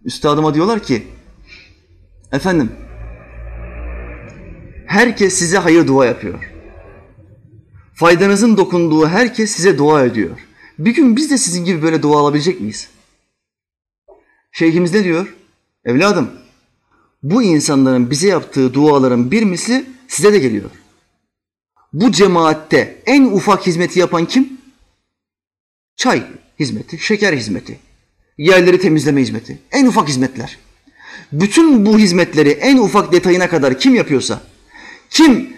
Speaker 1: Üstadıma diyorlar ki efendim herkes size hayır dua yapıyor. Faydanızın dokunduğu herkes size dua ediyor. Bir gün biz de sizin gibi böyle dua alabilecek miyiz? Şeyhimiz ne diyor? Evladım, bu insanların bize yaptığı duaların bir misli size de geliyor. Bu cemaatte en ufak hizmeti yapan kim? Çay hizmeti, şeker hizmeti, yerleri temizleme hizmeti, en ufak hizmetler. Bütün bu hizmetleri en ufak detayına kadar kim yapıyorsa, kim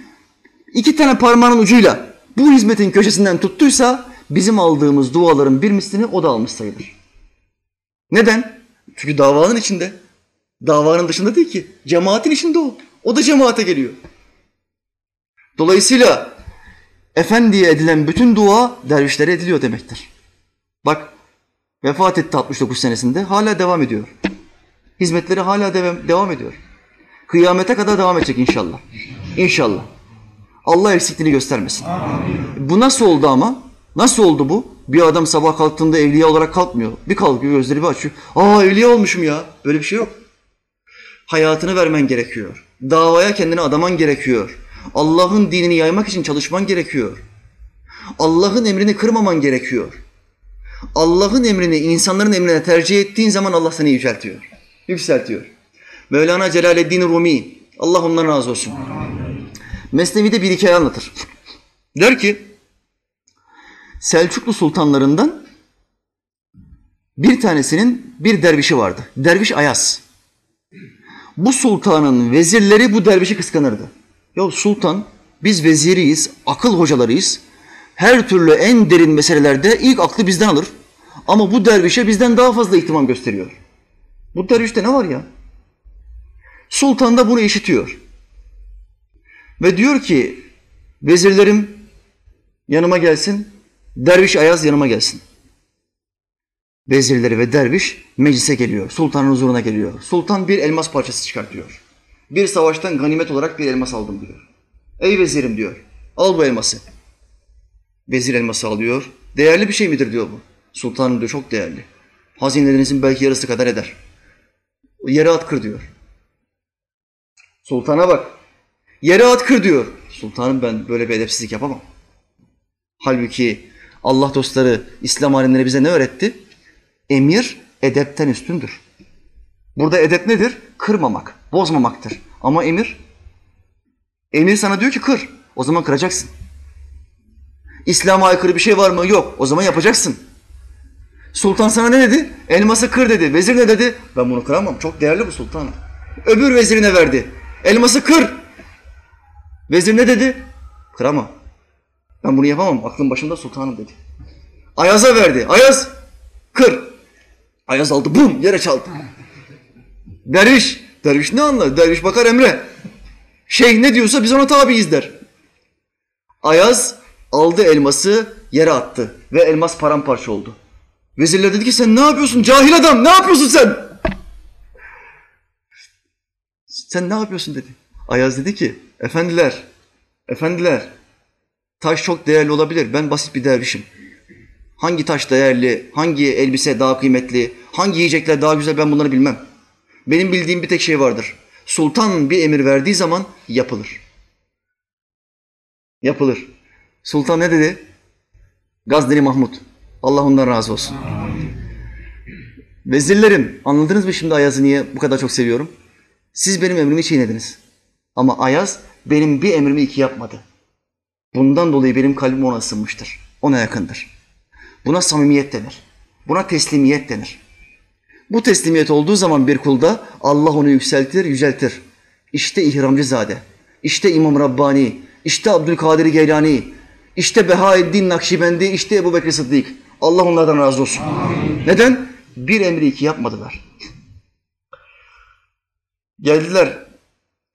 Speaker 1: iki tane parmağının ucuyla bu hizmetin köşesinden tuttuysa bizim aldığımız duaların bir mislini o da almış sayılır. Neden? Çünkü davanın içinde. Davanın dışında değil ki. Cemaatin içinde o. O da cemaate geliyor. Dolayısıyla efendiye edilen bütün dua dervişlere ediliyor demektir. Bak vefat etti 69 senesinde hala devam ediyor. Hizmetleri hala devam, devam ediyor. Kıyamete kadar devam edecek inşallah. İnşallah. Allah eksikliğini göstermesin. Bu nasıl oldu ama? Nasıl oldu bu? Bir adam sabah kalktığında evliya olarak kalkmıyor. Bir kalkıyor gözleri bir açıyor. Aa evliya olmuşum ya. Böyle bir şey yok. Hayatını vermen gerekiyor. Davaya kendini adaman gerekiyor. Allah'ın dinini yaymak için çalışman gerekiyor. Allah'ın emrini kırmaman gerekiyor. Allah'ın emrini insanların emrine tercih ettiğin zaman Allah seni yüceltiyor. Yükseltiyor. Mevlana Celaleddin Rumi, Allah ondan razı olsun. Mesnevi'de bir hikaye anlatır. Der ki, Selçuklu sultanlarından bir tanesinin bir dervişi vardı. Derviş Ayas. Bu sultanın vezirleri bu dervişi kıskanırdı. Ya sultan biz veziriyiz, akıl hocalarıyız. Her türlü en derin meselelerde ilk aklı bizden alır. Ama bu dervişe bizden daha fazla ihtimam gösteriyor. Bu dervişte ne var ya? Sultan da bunu işitiyor. Ve diyor ki vezirlerim yanıma gelsin, derviş Ayaz yanıma gelsin. Vezirleri ve derviş meclise geliyor. Sultanın huzuruna geliyor. Sultan bir elmas parçası çıkartıyor. Bir savaştan ganimet olarak bir elmas aldım diyor. Ey vezirim diyor. Al bu elması. Vezir elması alıyor. Değerli bir şey midir diyor bu. Sultanım diyor çok değerli. Hazinelerinizin belki yarısı kadar eder. Yere at kır diyor. Sultana bak. Yere at kır diyor. Sultanım ben böyle bir edepsizlik yapamam. Halbuki Allah dostları, İslam alimleri bize ne öğretti? Emir edepten üstündür. Burada edep nedir? Kırmamak, bozmamaktır. Ama emir, emir sana diyor ki kır. O zaman kıracaksın. İslam'a aykırı bir şey var mı? Yok. O zaman yapacaksın. Sultan sana ne dedi? Elması kır dedi. Vezir ne dedi? Ben bunu kıramam. Çok değerli bu sultan. Öbür vezirine verdi. Elması kır. Vezir ne dedi? Kıramam. Ben bunu yapamam. Aklım başımda sultanım dedi. Ayaz'a verdi. Ayaz kır. Ayaz aldı. Bum yere çaldı. Derviş. Derviş ne anlar? Derviş bakar emre. Şeyh ne diyorsa biz ona tabiiz der. Ayaz aldı elması yere attı ve elmas paramparça oldu. Vezirler dedi ki sen ne yapıyorsun cahil adam ne yapıyorsun sen? Sen ne yapıyorsun dedi. Ayaz dedi ki efendiler, efendiler taş çok değerli olabilir ben basit bir dervişim. Hangi taş değerli, hangi elbise daha kıymetli, hangi yiyecekler daha güzel ben bunları bilmem. Benim bildiğim bir tek şey vardır. Sultan bir emir verdiği zaman yapılır. Yapılır. Sultan ne dedi? Gazneli Mahmut. Allah ondan razı olsun. Vezirlerim, anladınız mı şimdi Ayaz'ı niye bu kadar çok seviyorum? Siz benim emrimi çiğnediniz. Ama Ayaz benim bir emrimi iki yapmadı. Bundan dolayı benim kalbim ona ısınmıştır. Ona yakındır. Buna samimiyet denir. Buna teslimiyet denir. Bu teslimiyet olduğu zaman bir kulda Allah onu yükseltir, yüceltir. İşte İhramcızade, işte İmam Rabbani, işte Abdülkadir Geylani, işte Behaeddin Nakşibendi, işte Ebu Bekir Sıddık. Allah onlardan razı olsun. Amin. Neden? Bir emri iki yapmadılar. Geldiler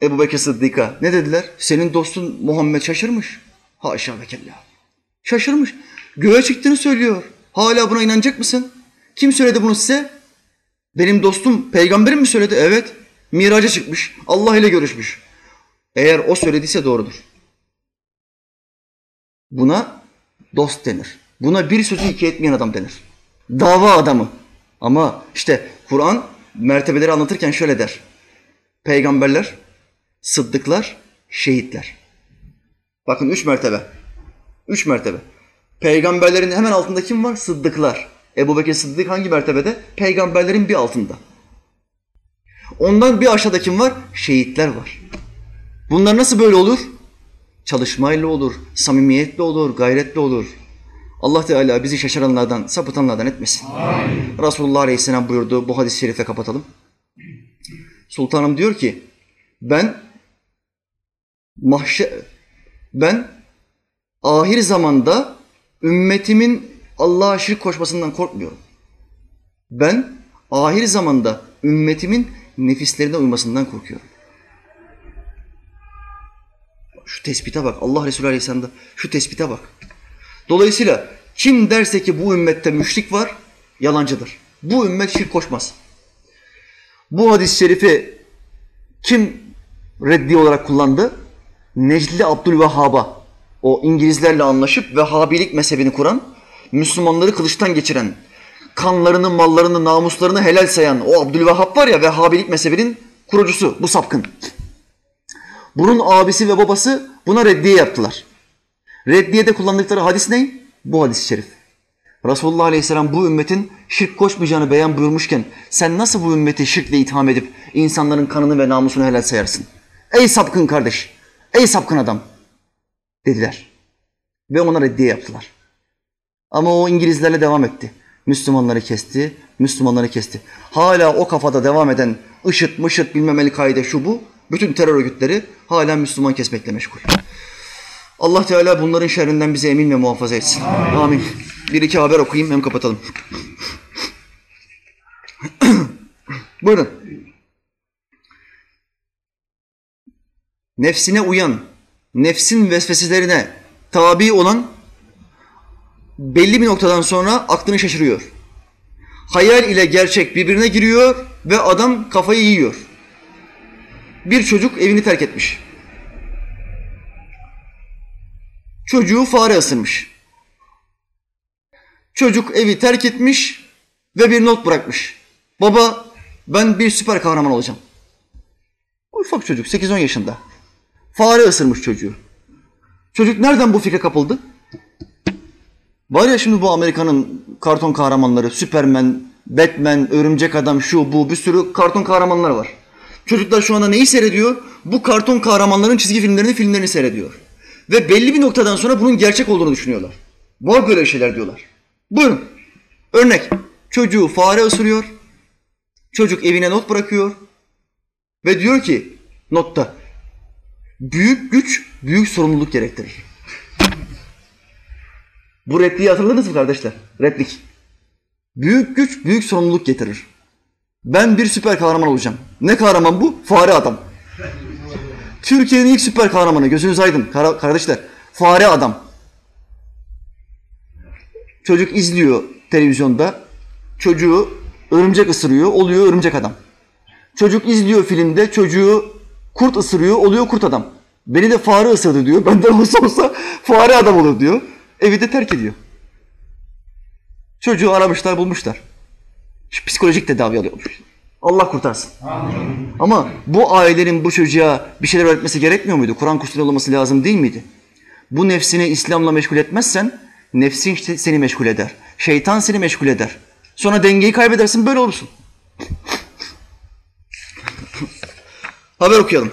Speaker 1: Ebu Bekir Sıddık'a. Ne dediler? Senin dostun Muhammed şaşırmış. Haşa ve kella. Şaşırmış. Göğe çıktığını söylüyor. Hala buna inanacak mısın? Kim söyledi bunu size? Benim dostum peygamberim mi söyledi? Evet. Miraca çıkmış. Allah ile görüşmüş. Eğer o söylediyse doğrudur. Buna dost denir. Buna bir sözü iki etmeyen adam denir. Dava adamı. Ama işte Kur'an mertebeleri anlatırken şöyle der. Peygamberler, sıddıklar, şehitler. Bakın üç mertebe. Üç mertebe. Peygamberlerin hemen altında kim var? Sıddıklar. Ebu Bekir Sıddık hangi mertebede? Peygamberlerin bir altında. Ondan bir aşağıda kim var? Şehitler var. Bunlar nasıl böyle olur? Çalışmayla olur, samimiyetle olur, gayretle olur. Allah Teala bizi şaşıranlardan, sapıtanlardan etmesin. Amin. Resulullah Aleyhisselam buyurdu. Bu hadis-i şerife kapatalım. Sultanım diyor ki ben mahşer ben ahir zamanda ümmetimin Allah'a şirk koşmasından korkmuyorum. Ben ahir zamanda ümmetimin nefislerine uymasından korkuyorum. Şu tespite bak. Allah Resulü Aleyhisselam'da şu tespite bak. Dolayısıyla kim derse ki bu ümmette müşrik var, yalancıdır. Bu ümmet şirk koşmaz. Bu hadis-i şerifi kim reddi olarak kullandı? Necli Abdülvehhab'a, o İngilizlerle anlaşıp Vehhabilik mezhebini kuran, Müslümanları kılıçtan geçiren, kanlarını, mallarını, namuslarını helal sayan o Abdülvehhab var ya Vehhabilik mezhebinin kurucusu, bu sapkın. Bunun abisi ve babası buna reddiye yaptılar. Reddiyede kullandıkları hadis ne? Bu hadis-i şerif. Resulullah Aleyhisselam bu ümmetin şirk koşmayacağını beyan buyurmuşken sen nasıl bu ümmeti şirkle itham edip insanların kanını ve namusunu helal sayarsın? Ey sapkın kardeş, ey sapkın adam dediler. Ve ona reddiye yaptılar. Ama o İngilizlerle devam etti. Müslümanları kesti, Müslümanları kesti. Hala o kafada devam eden IŞİD, MIŞİD bilmem El-Kaide şu bu bütün terör örgütleri hala Müslüman kesmekle meşgul. Allah Teala bunların şerrinden bizi emin ve muhafaza etsin. Amin. Amin. Bir iki haber okuyayım hem kapatalım. Buyurun. Nefsine uyan, nefsin vesveselerine tabi olan belli bir noktadan sonra aklını şaşırıyor. Hayal ile gerçek birbirine giriyor ve adam kafayı yiyor. Bir çocuk evini terk etmiş. Çocuğu fare ısırmış. Çocuk evi terk etmiş ve bir not bırakmış. Baba ben bir süper kahraman olacağım. Ufak çocuk 8-10 yaşında. Fare ısırmış çocuğu. Çocuk nereden bu fikre kapıldı? Var ya şimdi bu Amerika'nın karton kahramanları, Superman, Batman, Örümcek Adam, şu bu bir sürü karton kahramanlar var. Çocuklar şu anda neyi seyrediyor? Bu karton kahramanların çizgi filmlerini, filmlerini seyrediyor. Ve belli bir noktadan sonra bunun gerçek olduğunu düşünüyorlar. Var böyle şeyler diyorlar. Buyurun. Örnek. Çocuğu fare ısırıyor. Çocuk evine not bırakıyor. Ve diyor ki notta büyük güç büyük sorumluluk gerektirir. Bu repliği hatırladınız mı kardeşler? Replik. Büyük güç büyük sorumluluk getirir. Ben bir süper kahraman olacağım. Ne kahraman bu? Fare adam. Türkiye'nin ilk süper kahramanı. Gözünüz aydın kardeşler. Fare adam. Çocuk izliyor televizyonda. Çocuğu örümcek ısırıyor. Oluyor örümcek adam. Çocuk izliyor filmde. Çocuğu kurt ısırıyor. Oluyor kurt adam. Beni de fare ısırdı diyor. Benden olsa olsa fare adam olur diyor. Evi de terk ediyor. Çocuğu aramışlar bulmuşlar. Psikolojik tedavi alıyormuş. Allah kurtarsın. Amin. Ama bu ailenin bu çocuğa bir şeyler öğretmesi gerekmiyor muydu? Kur'an kursları olması lazım değil miydi? Bu nefsini İslam'la meşgul etmezsen nefsin seni meşgul eder. Şeytan seni meşgul eder. Sonra dengeyi kaybedersin böyle olursun. Haber okuyalım.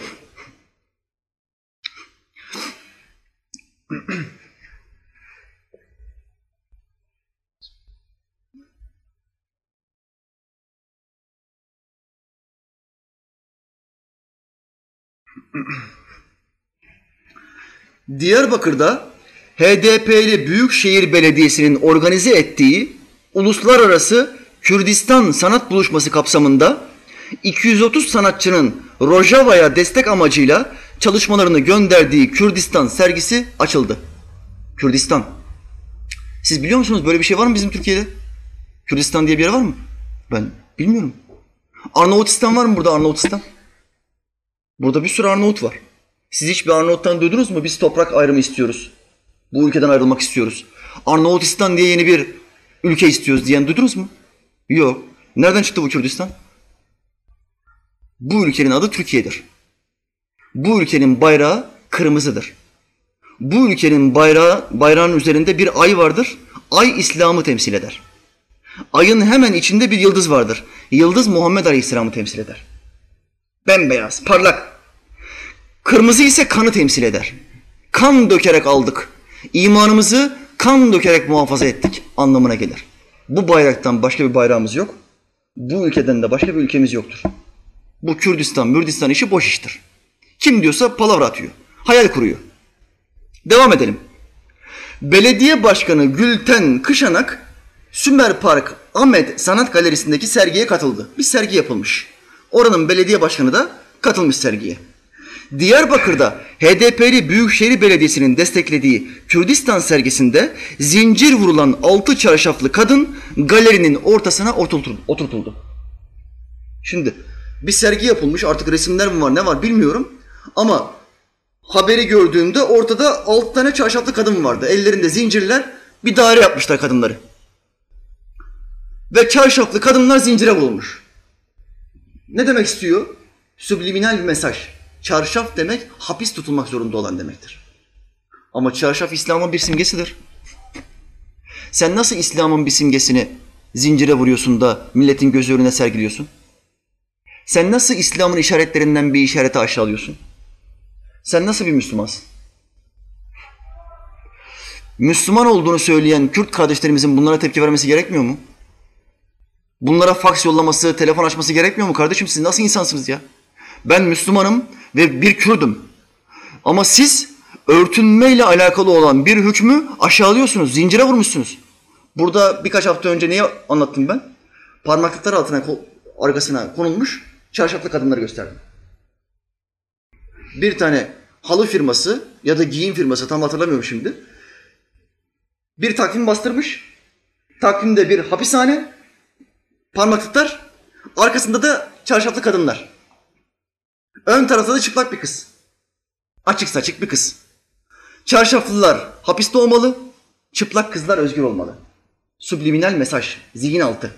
Speaker 1: Diyarbakır'da HDP'li Büyükşehir Belediyesi'nin organize ettiği uluslararası Kürdistan sanat buluşması kapsamında 230 sanatçının Rojava'ya destek amacıyla çalışmalarını gönderdiği Kürdistan sergisi açıldı. Kürdistan. Siz biliyor musunuz böyle bir şey var mı bizim Türkiye'de? Kürdistan diye bir yer var mı? Ben bilmiyorum. Arnavutistan var mı burada Arnavutistan? Burada bir sürü Arnavut var. Siz hiç bir Arnavut'tan duydunuz mu? Biz toprak ayrımı istiyoruz. Bu ülkeden ayrılmak istiyoruz. Arnavutistan diye yeni bir ülke istiyoruz diyen duydunuz mu? Yok. Nereden çıktı bu Kürdistan? Bu ülkenin adı Türkiye'dir. Bu ülkenin bayrağı kırmızıdır. Bu ülkenin bayrağı, bayrağının üzerinde bir ay vardır. Ay İslam'ı temsil eder. Ayın hemen içinde bir yıldız vardır. Yıldız Muhammed Aleyhisselam'ı temsil eder. Bembeyaz, parlak. Kırmızı ise kanı temsil eder. Kan dökerek aldık. İmanımızı kan dökerek muhafaza ettik anlamına gelir. Bu bayraktan başka bir bayrağımız yok. Bu ülkeden de başka bir ülkemiz yoktur. Bu Kürdistan, Mürdistan işi boş iştir. Kim diyorsa palavra atıyor. Hayal kuruyor. Devam edelim. Belediye Başkanı Gülten Kışanak Sümer Park Ahmet Sanat Galerisi'ndeki sergiye katıldı. Bir sergi yapılmış. Oranın belediye başkanı da katılmış sergiye. Diyarbakır'da HDP'li Büyükşehir Belediyesi'nin desteklediği Kürdistan sergisinde zincir vurulan altı çarşaflı kadın galerinin ortasına oturtuldu. Şimdi bir sergi yapılmış artık resimler mi var ne var bilmiyorum ama haberi gördüğümde ortada altı tane çarşaflı kadın vardı. Ellerinde zincirler bir daire yapmışlar kadınları. Ve çarşaflı kadınlar zincire vurulmuş. Ne demek istiyor? Subliminal bir mesaj. Çarşaf demek hapis tutulmak zorunda olan demektir. Ama çarşaf İslam'ın bir simgesidir. Sen nasıl İslam'ın bir simgesini zincire vuruyorsun da milletin gözü önüne sergiliyorsun? Sen nasıl İslam'ın işaretlerinden bir işareti aşağılıyorsun? Sen nasıl bir Müslümansın? Müslüman olduğunu söyleyen Kürt kardeşlerimizin bunlara tepki vermesi gerekmiyor mu? Bunlara faks yollaması, telefon açması gerekmiyor mu kardeşim? Siz nasıl insansınız ya? Ben Müslümanım ve bir Kürdüm. Ama siz örtünmeyle alakalı olan bir hükmü aşağılıyorsunuz, zincire vurmuşsunuz. Burada birkaç hafta önce neyi anlattım ben? Parmaklıklar altına, arkasına konulmuş çarşaflı kadınları gösterdim. Bir tane halı firması ya da giyim firması tam hatırlamıyorum şimdi. Bir takvim bastırmış. Takvimde bir hapishane, parmaklıklar, arkasında da çarşaflı kadınlar. Ön tarafta da çıplak bir kız. Açık saçık bir kız. Çarşaflılar hapiste olmalı, çıplak kızlar özgür olmalı. Subliminal mesaj, zihin altı.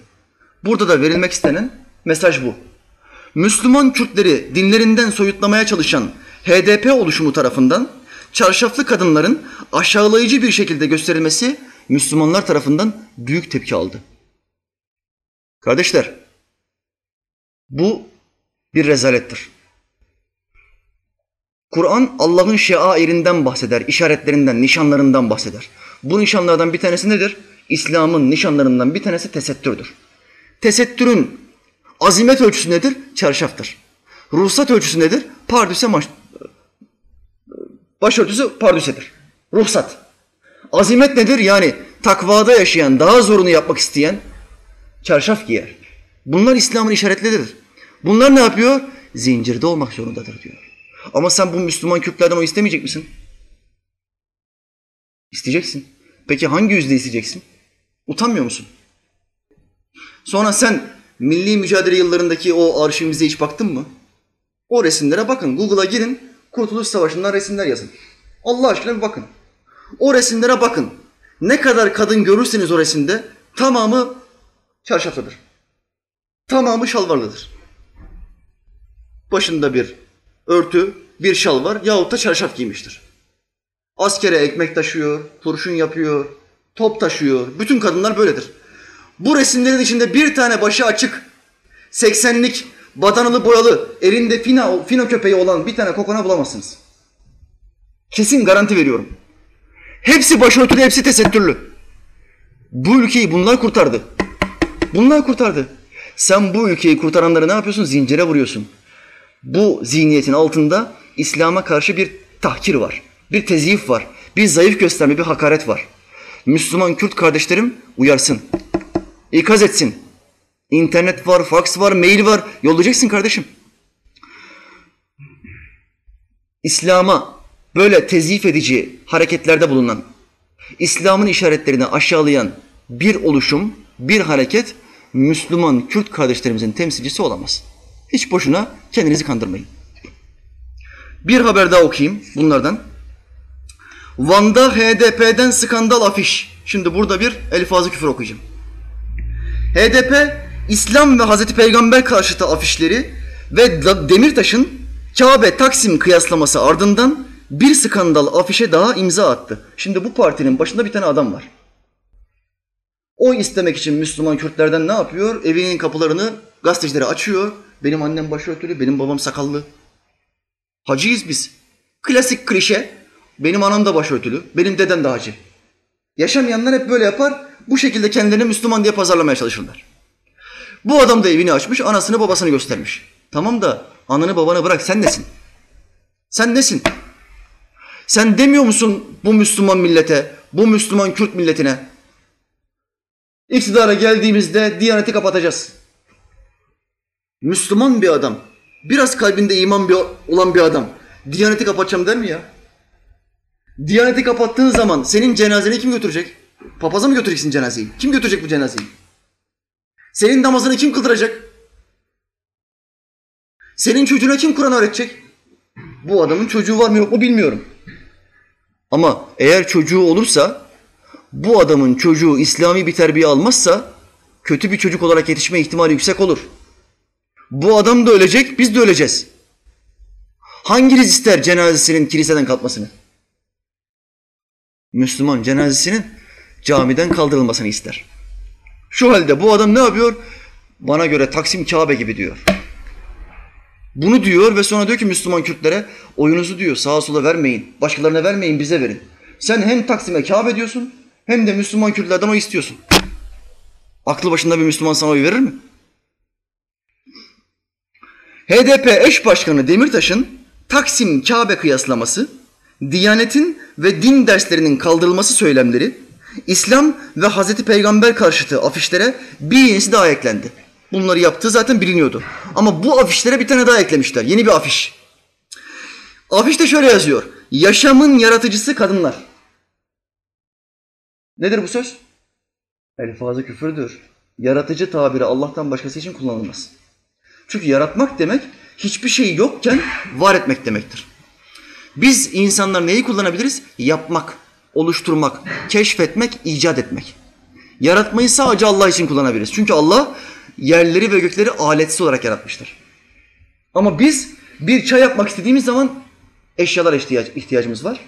Speaker 1: Burada da verilmek istenen mesaj bu. Müslüman Kürtleri dinlerinden soyutlamaya çalışan HDP oluşumu tarafından çarşaflı kadınların aşağılayıcı bir şekilde gösterilmesi Müslümanlar tarafından büyük tepki aldı. Kardeşler, bu bir rezalettir. Kur'an Allah'ın şeairinden bahseder, işaretlerinden, nişanlarından bahseder. Bu nişanlardan bir tanesi nedir? İslam'ın nişanlarından bir tanesi tesettürdür. Tesettürün azimet ölçüsü nedir? Çarşaftır. Ruhsat ölçüsü nedir? Pardüse maş... Başörtüsü pardüsedir. Ruhsat. Azimet nedir? Yani takvada yaşayan, daha zorunu yapmak isteyen çarşaf giyer. Bunlar İslam'ın işaretleridir. Bunlar ne yapıyor? Zincirde olmak zorundadır diyor. Ama sen bu Müslüman Kürtlerden o istemeyecek misin? İsteyeceksin. Peki hangi yüzde isteyeceksin? Utanmıyor musun? Sonra sen milli mücadele yıllarındaki o arşivimize hiç baktın mı? O resimlere bakın. Google'a girin. Kurtuluş Savaşı'ndan resimler yazın. Allah aşkına bir bakın. O resimlere bakın. Ne kadar kadın görürseniz o resimde tamamı çarşaflıdır. Tamamı şalvarlıdır. Başında bir örtü, bir şal var yahut da çarşaf giymiştir. Askere ekmek taşıyor, kurşun yapıyor, top taşıyor. Bütün kadınlar böyledir. Bu resimlerin içinde bir tane başı açık, 80'lik badanalı boyalı, elinde fina, fino köpeği olan bir tane kokona bulamazsınız. Kesin garanti veriyorum. Hepsi başörtülü, hepsi tesettürlü. Bu ülkeyi bunlar kurtardı. Bunlar kurtardı. Sen bu ülkeyi kurtaranları ne yapıyorsun? Zincire vuruyorsun. Bu zihniyetin altında İslam'a karşı bir tahkir var. Bir teziyif var. Bir zayıf gösterme, bir hakaret var. Müslüman Kürt kardeşlerim uyarsın. İkaz etsin. İnternet var, faks var, mail var. Yollayacaksın kardeşim. İslam'a böyle tezif edici hareketlerde bulunan, İslam'ın işaretlerini aşağılayan bir oluşum, bir hareket Müslüman Kürt kardeşlerimizin temsilcisi olamaz. Hiç boşuna kendinizi kandırmayın. Bir haber daha okuyayım bunlardan. Van'da HDP'den skandal afiş. Şimdi burada bir elfazı küfür okuyacağım. HDP İslam ve Hazreti Peygamber karşıtı afişleri ve Demirtaş'ın Kabe Taksim kıyaslaması ardından bir skandal afişe daha imza attı. Şimdi bu partinin başında bir tane adam var. O istemek için Müslüman Kürtlerden ne yapıyor? Evinin kapılarını gazetecilere açıyor. Benim annem başörtülü, benim babam sakallı. Hacıyız biz. Klasik klişe. Benim anam da başörtülü, benim dedem de hacı. Yaşamayanlar hep böyle yapar. Bu şekilde kendilerini Müslüman diye pazarlamaya çalışırlar. Bu adam da evini açmış, anasını babasını göstermiş. Tamam da ananı babanı bırak sen nesin? Sen nesin? Sen demiyor musun bu Müslüman millete, bu Müslüman Kürt milletine? İktidara geldiğimizde Diyaneti kapatacağız. Müslüman bir adam, biraz kalbinde iman olan bir adam Diyaneti kapatacağım der mi ya? Diyaneti kapattığın zaman senin cenazeni kim götürecek? Papaza mı götüreceksin cenazeyi? Kim götürecek bu cenazeyi? Senin namazını kim kıldıracak? Senin çocuğuna kim Kur'an öğretecek? Bu adamın çocuğu var mı yok mu bilmiyorum. Ama eğer çocuğu olursa bu adamın çocuğu İslami bir terbiye almazsa kötü bir çocuk olarak yetişme ihtimali yüksek olur. Bu adam da ölecek, biz de öleceğiz. Hanginiz ister cenazesinin kiliseden kalkmasını? Müslüman cenazesinin camiden kaldırılmasını ister. Şu halde bu adam ne yapıyor? Bana göre Taksim Kabe gibi diyor. Bunu diyor ve sonra diyor ki Müslüman Kürtlere oyunuzu diyor sağa sola vermeyin. Başkalarına vermeyin bize verin. Sen hem Taksim'e Kabe diyorsun hem de Müslüman Kürtlerden oy istiyorsun. Aklı başında bir Müslüman sana oy verir mi? HDP eş başkanı Demirtaş'ın Taksim Kabe kıyaslaması, Diyanetin ve din derslerinin kaldırılması söylemleri, İslam ve Hazreti Peygamber karşıtı afişlere bir yenisi daha eklendi. Bunları yaptığı zaten biliniyordu. Ama bu afişlere bir tane daha eklemişler. Yeni bir afiş. Afişte şöyle yazıyor. Yaşamın yaratıcısı kadınlar. Nedir bu söz? Elfazı küfürdür. Yaratıcı tabiri Allah'tan başkası için kullanılmaz. Çünkü yaratmak demek hiçbir şey yokken var etmek demektir. Biz insanlar neyi kullanabiliriz? Yapmak, oluşturmak, keşfetmek, icat etmek. Yaratmayı sadece Allah için kullanabiliriz. Çünkü Allah yerleri ve gökleri aletsiz olarak yaratmıştır. Ama biz bir çay yapmak istediğimiz zaman eşyalar ihtiyac, ihtiyacımız var.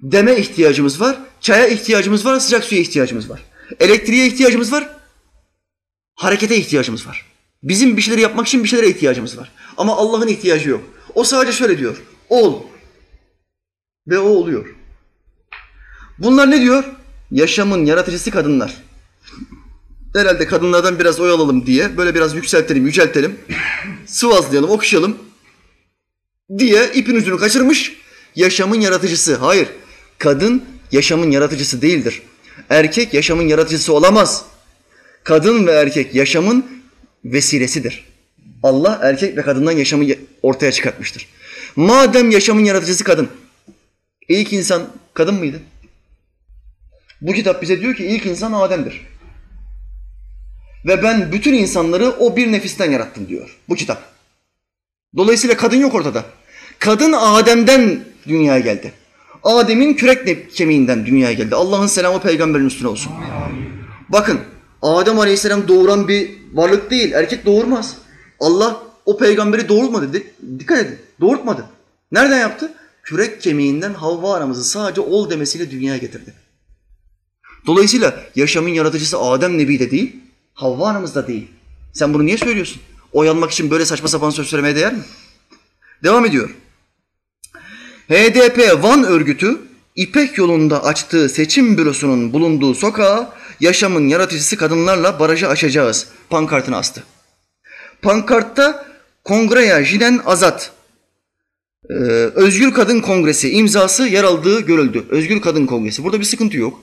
Speaker 1: Deme ihtiyacımız var, çaya ihtiyacımız var, sıcak suya ihtiyacımız var. Elektriğe ihtiyacımız var, harekete ihtiyacımız var. Bizim bir şeyleri yapmak için bir şeylere ihtiyacımız var. Ama Allah'ın ihtiyacı yok. O sadece şöyle diyor. Ol. Ve o oluyor. Bunlar ne diyor? Yaşamın yaratıcısı kadınlar. Herhalde kadınlardan biraz oy alalım diye böyle biraz yükseltelim, yüceltelim. Sıvazlayalım, okşayalım diye ipin ucunu kaçırmış. Yaşamın yaratıcısı. Hayır. Kadın yaşamın yaratıcısı değildir. Erkek yaşamın yaratıcısı olamaz. Kadın ve erkek yaşamın vesilesidir. Allah erkek ve kadından yaşamı ortaya çıkartmıştır. Madem yaşamın yaratıcısı kadın, ilk insan kadın mıydı? Bu kitap bize diyor ki ilk insan Adem'dir. Ve ben bütün insanları o bir nefisten yarattım diyor bu kitap. Dolayısıyla kadın yok ortada. Kadın Adem'den dünyaya geldi. Adem'in kürek kemiğinden dünyaya geldi. Allah'ın selamı peygamberin üstüne olsun. Bakın Adem Aleyhisselam doğuran bir varlık değil. Erkek doğurmaz. Allah o peygamberi doğurmadı. Dikkat edin. Doğurtmadı. Nereden yaptı? Kürek kemiğinden Havva anamızı sadece ol demesiyle dünyaya getirdi. Dolayısıyla yaşamın yaratıcısı Adem Nebi de değil, Havva anamız da değil. Sen bunu niye söylüyorsun? Oy almak için böyle saçma sapan söz söylemeye değer mi? Devam ediyor. HDP Van örgütü İpek yolunda açtığı seçim bürosunun bulunduğu sokağa yaşamın yaratıcısı kadınlarla barajı aşacağız pankartını astı. Pankartta Kongreye Jinen Azat e, Özgür Kadın Kongresi imzası yer aldığı görüldü. Özgür Kadın Kongresi. Burada bir sıkıntı yok.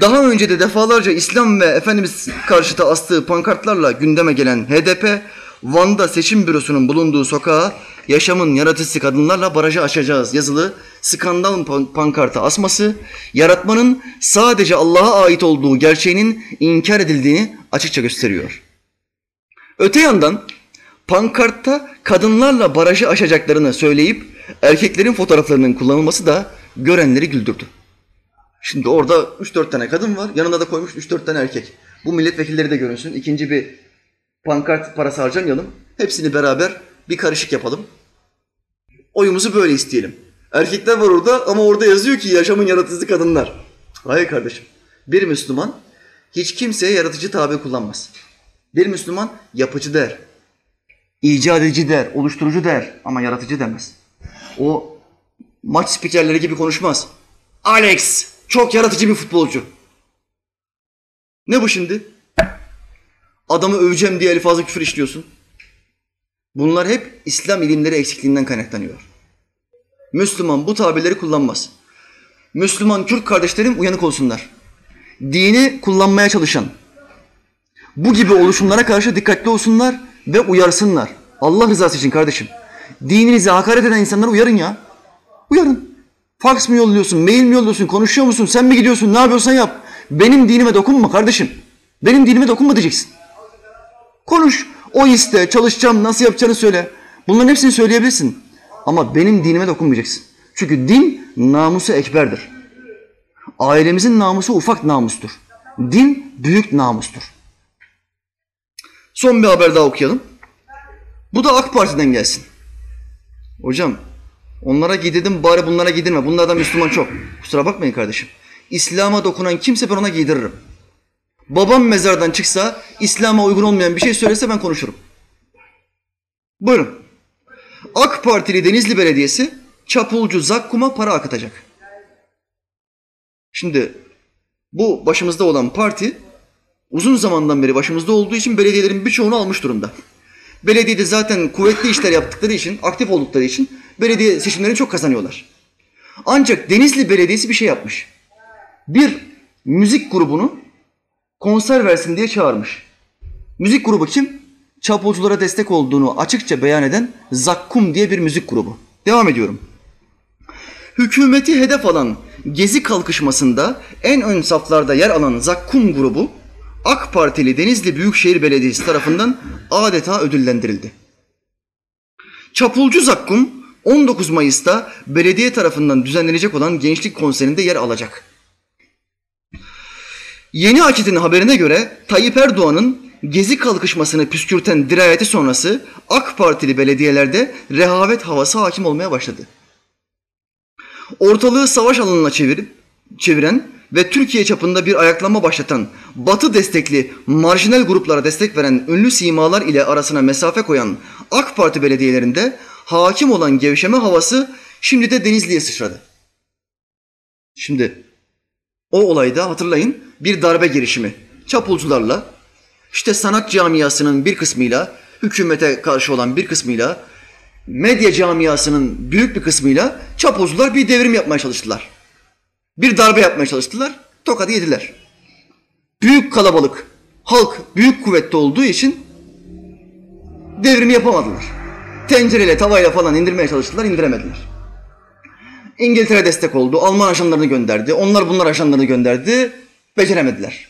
Speaker 1: Daha önce de defalarca İslam ve Efendimiz karşıtı astığı pankartlarla gündeme gelen HDP, Van'da seçim bürosunun bulunduğu sokağa yaşamın yaratıcısı kadınlarla barajı açacağız yazılı skandal pankartı asması, yaratmanın sadece Allah'a ait olduğu gerçeğinin inkar edildiğini açıkça gösteriyor. Öte yandan pankartta kadınlarla barajı aşacaklarını söyleyip erkeklerin fotoğraflarının kullanılması da görenleri güldürdü. Şimdi orada 3-4 tane kadın var, yanında da koymuş 3-4 tane erkek. Bu milletvekilleri de görünsün. İkinci bir pankart parası harcamayalım. Hepsini beraber bir karışık yapalım. Oyumuzu böyle isteyelim. Erkekler var orada ama orada yazıyor ki yaşamın yaratıcısı kadınlar. Hayır kardeşim. Bir Müslüman hiç kimseye yaratıcı tabi kullanmaz. Bir Müslüman yapıcı der, icat edici der, oluşturucu der ama yaratıcı demez. O maç spikerleri gibi konuşmaz. Alex çok yaratıcı bir futbolcu. Ne bu şimdi? Adamı öveceğim diye fazla küfür işliyorsun. Bunlar hep İslam ilimleri eksikliğinden kaynaklanıyor. Müslüman bu tabirleri kullanmaz. Müslüman Kürt kardeşlerim uyanık olsunlar. Dini kullanmaya çalışan, bu gibi oluşumlara karşı dikkatli olsunlar ve uyarsınlar. Allah rızası için kardeşim. Dininize hakaret eden insanları uyarın ya. Uyarın. Faks mı yolluyorsun, mail mi yolluyorsun, konuşuyor musun, sen mi gidiyorsun, ne yapıyorsan yap. Benim dinime dokunma kardeşim. Benim dinime dokunma diyeceksin. Konuş. O iste, çalışacağım, nasıl yapacağını söyle. Bunların hepsini söyleyebilirsin. Ama benim dinime dokunmayacaksın. Çünkü din namusu ekberdir. Ailemizin namusu ufak namustur. Din büyük namustur. Son bir haber daha okuyalım. Bu da AK Parti'den gelsin. Hocam onlara giydirdim bari bunlara giydirme. Bunlardan Müslüman çok. Kusura bakmayın kardeşim. İslam'a dokunan kimse ben ona giydiririm. Babam mezardan çıksa İslam'a uygun olmayan bir şey söylese ben konuşurum. Buyurun. AK Partili Denizli Belediyesi Çapulcu Zakkum'a para akıtacak. Şimdi bu başımızda olan parti uzun zamandan beri başımızda olduğu için belediyelerin birçoğunu almış durumda. Belediyede zaten kuvvetli işler yaptıkları için, aktif oldukları için belediye seçimlerini çok kazanıyorlar. Ancak Denizli Belediyesi bir şey yapmış. Bir müzik grubunu konser versin diye çağırmış. Müzik grubu kim? Çapulculara destek olduğunu açıkça beyan eden Zakkum diye bir müzik grubu. Devam ediyorum. Hükümeti hedef alan Gezi kalkışmasında en ön saflarda yer alan Zakkum grubu AK Partili Denizli Büyükşehir Belediyesi tarafından adeta ödüllendirildi. Çapulcu Zakkum 19 Mayıs'ta belediye tarafından düzenlenecek olan gençlik konserinde yer alacak. Yeni Akit'in haberine göre Tayyip Erdoğan'ın gezi kalkışmasını püskürten dirayeti sonrası AK Partili belediyelerde rehavet havası hakim olmaya başladı. ortalığı savaş alanına çevirip çeviren ve Türkiye çapında bir ayaklanma başlatan, Batı destekli marjinal gruplara destek veren ünlü simalar ile arasına mesafe koyan AK Parti belediyelerinde hakim olan gevşeme havası şimdi de Denizli'ye sıçradı. Şimdi o olayda hatırlayın bir darbe girişimi. Çapulcularla, işte sanat camiasının bir kısmıyla, hükümete karşı olan bir kısmıyla, medya camiasının büyük bir kısmıyla çapulcular bir devrim yapmaya çalıştılar. Bir darbe yapmaya çalıştılar, tokadı yediler. Büyük kalabalık, halk büyük kuvvette olduğu için devrimi yapamadılar. Tencereyle, tavayla falan indirmeye çalıştılar, indiremediler. İngiltere destek oldu, Alman ajanlarını gönderdi, onlar bunlar ajanlarını gönderdi, beceremediler.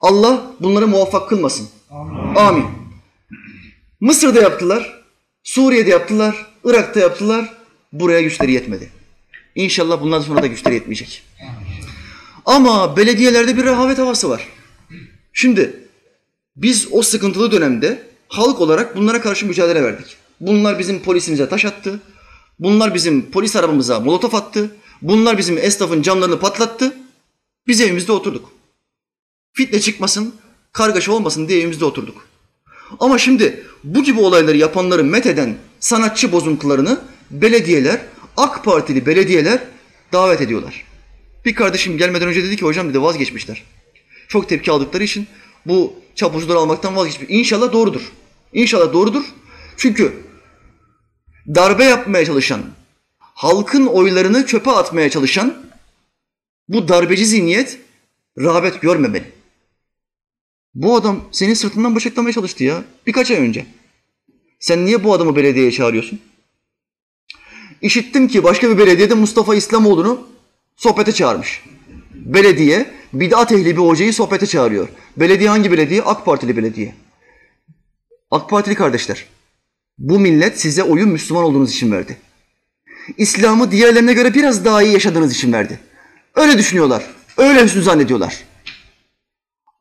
Speaker 1: Allah bunları muvaffak kılmasın. Amin. Amin. Mısır'da yaptılar, Suriye'de yaptılar, Irak'ta yaptılar, buraya güçleri yetmedi. İnşallah bundan sonra da güçleri yetmeyecek. Ama belediyelerde bir rehavet havası var. Şimdi biz o sıkıntılı dönemde halk olarak bunlara karşı mücadele verdik. Bunlar bizim polisimize taş attı. Bunlar bizim polis arabamıza molotof attı. Bunlar bizim esnafın camlarını patlattı. Biz evimizde oturduk. Fitne çıkmasın, kargaşa olmasın diye evimizde oturduk. Ama şimdi bu gibi olayları yapanları metheden sanatçı bozuntularını belediyeler, AK Partili belediyeler davet ediyorlar. Bir kardeşim gelmeden önce dedi ki hocam dedi vazgeçmişler. Çok tepki aldıkları için bu çapucuları almaktan vazgeçmiş. İnşallah doğrudur. İnşallah doğrudur. Çünkü darbe yapmaya çalışan, halkın oylarını çöpe atmaya çalışan bu darbeci zihniyet rağbet görmemeli. Bu adam senin sırtından bıçaklamaya çalıştı ya birkaç ay önce. Sen niye bu adamı belediyeye çağırıyorsun? İşittim ki başka bir belediyede Mustafa İslamoğlu'nu sohbete çağırmış. Belediye bid'at ehli bir hocayı sohbete çağırıyor. Belediye hangi belediye? AK Partili belediye. AK Partili kardeşler. Bu millet size oyu Müslüman olduğunuz için verdi. İslam'ı diğerlerine göre biraz daha iyi yaşadığınız için verdi. Öyle düşünüyorlar. Öyle hüsnü zannediyorlar.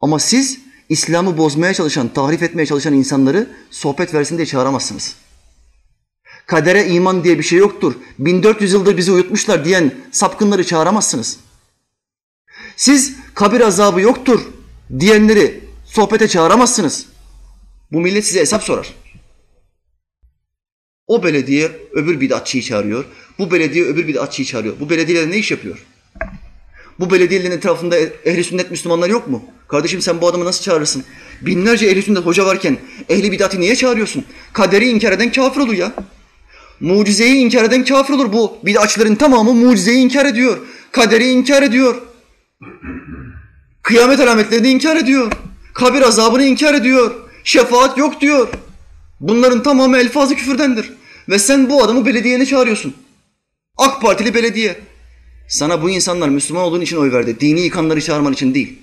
Speaker 1: Ama siz İslam'ı bozmaya çalışan, tahrif etmeye çalışan insanları sohbet versin diye çağıramazsınız. Kadere iman diye bir şey yoktur. 1400 yıldır bizi uyutmuşlar diyen sapkınları çağıramazsınız. Siz kabir azabı yoktur diyenleri sohbete çağıramazsınız. Bu millet size hesap sorar. O belediye öbür bidatçıyı çağırıyor. Bu belediye öbür bidatçıyı çağırıyor. Bu belediyeler ne iş yapıyor? Bu belediyelerin etrafında ehli sünnet Müslümanlar yok mu? Kardeşim sen bu adamı nasıl çağırırsın? Binlerce ehli sünnet hoca varken ehli bidatı niye çağırıyorsun? Kaderi inkar eden kafir olur ya. Mucizeyi inkar eden kafir olur. Bu bidatçıların tamamı mucizeyi inkar ediyor. Kaderi inkar ediyor. Kıyamet alametlerini inkar ediyor. Kabir azabını inkar ediyor. Şefaat yok diyor. Bunların tamamı elfazı küfürdendir. Ve sen bu adamı belediyene çağırıyorsun. AK Partili belediye. Sana bu insanlar Müslüman olduğun için oy verdi. Dini yıkanları çağırman için değil.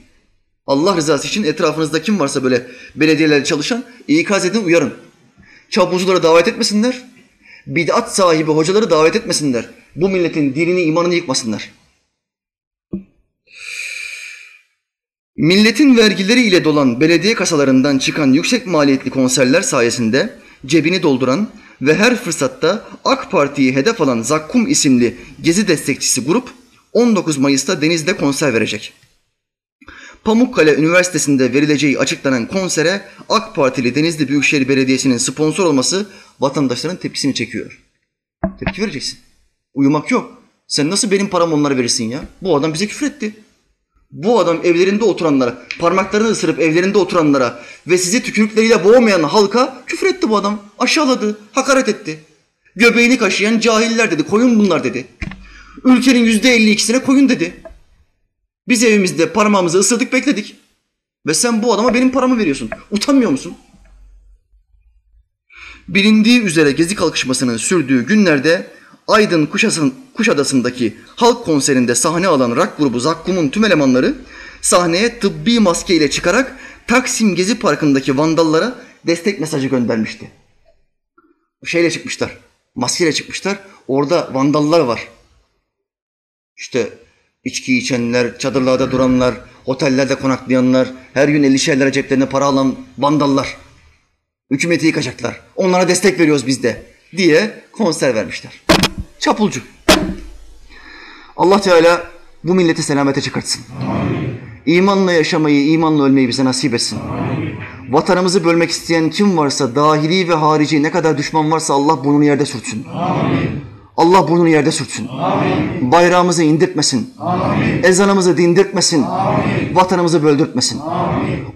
Speaker 1: Allah rızası için etrafınızda kim varsa böyle belediyelerde çalışan ikaz edin uyarın. Çapulcuları davet etmesinler. Bid'at sahibi hocaları davet etmesinler. Bu milletin dinini imanını yıkmasınlar. Milletin vergileri ile dolan belediye kasalarından çıkan yüksek maliyetli konserler sayesinde cebini dolduran ve her fırsatta AK Parti'yi hedef alan Zakkum isimli gezi destekçisi grup 19 Mayıs'ta Deniz'de konser verecek. Pamukkale Üniversitesi'nde verileceği açıklanan konsere AK Partili Denizli Büyükşehir Belediyesi'nin sponsor olması vatandaşların tepkisini çekiyor. Tepki vereceksin. Uyumak yok. Sen nasıl benim paramı onlara verirsin ya? Bu adam bize küfür etti. Bu adam evlerinde oturanlara, parmaklarını ısırıp evlerinde oturanlara ve sizi tükürükleriyle boğmayan halka küfür etti bu adam. Aşağıladı, hakaret etti. Göbeğini kaşıyan cahiller dedi, koyun bunlar dedi. Ülkenin yüzde elli ikisine koyun dedi. Biz evimizde parmağımızı ısırdık bekledik. Ve sen bu adama benim paramı veriyorsun. Utanmıyor musun? Bilindiği üzere gezi kalkışmasının sürdüğü günlerde Aydın Kuşasın, Kuşadası'ndaki halk konserinde sahne alan rock grubu Zakkum'un tüm elemanları sahneye tıbbi maske ile çıkarak Taksim Gezi Parkı'ndaki vandallara destek mesajı göndermişti. Şeyle çıkmışlar, maskeyle çıkmışlar. Orada vandallar var. İşte içki içenler, çadırlarda duranlar, otellerde konaklayanlar, her gün 50'şerlere ceplerine para alan vandallar. Hükümeti yıkacaklar. Onlara destek veriyoruz biz de diye konser vermişler. Çapulcu. Allah Teala bu milleti selamete çıkartsın. İmanla yaşamayı, imanla ölmeyi bize nasip etsin. Vatanımızı bölmek isteyen kim varsa, dahili ve harici ne kadar düşman varsa Allah burnunu yerde sürtsün. Allah burnunu yerde sürtsün. Bayrağımızı indirtmesin. Ezanımızı dindirtmesin. Vatanımızı böldürtmesin.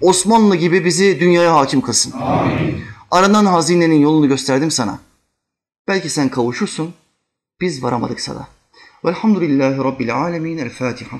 Speaker 1: Osmanlı gibi bizi dünyaya hakim kılsın. Aranan hazinenin yolunu gösterdim sana. Belki sen kavuşursun, biz varamadık sana. Velhamdülillahi Rabbil alemin. El Fatiha.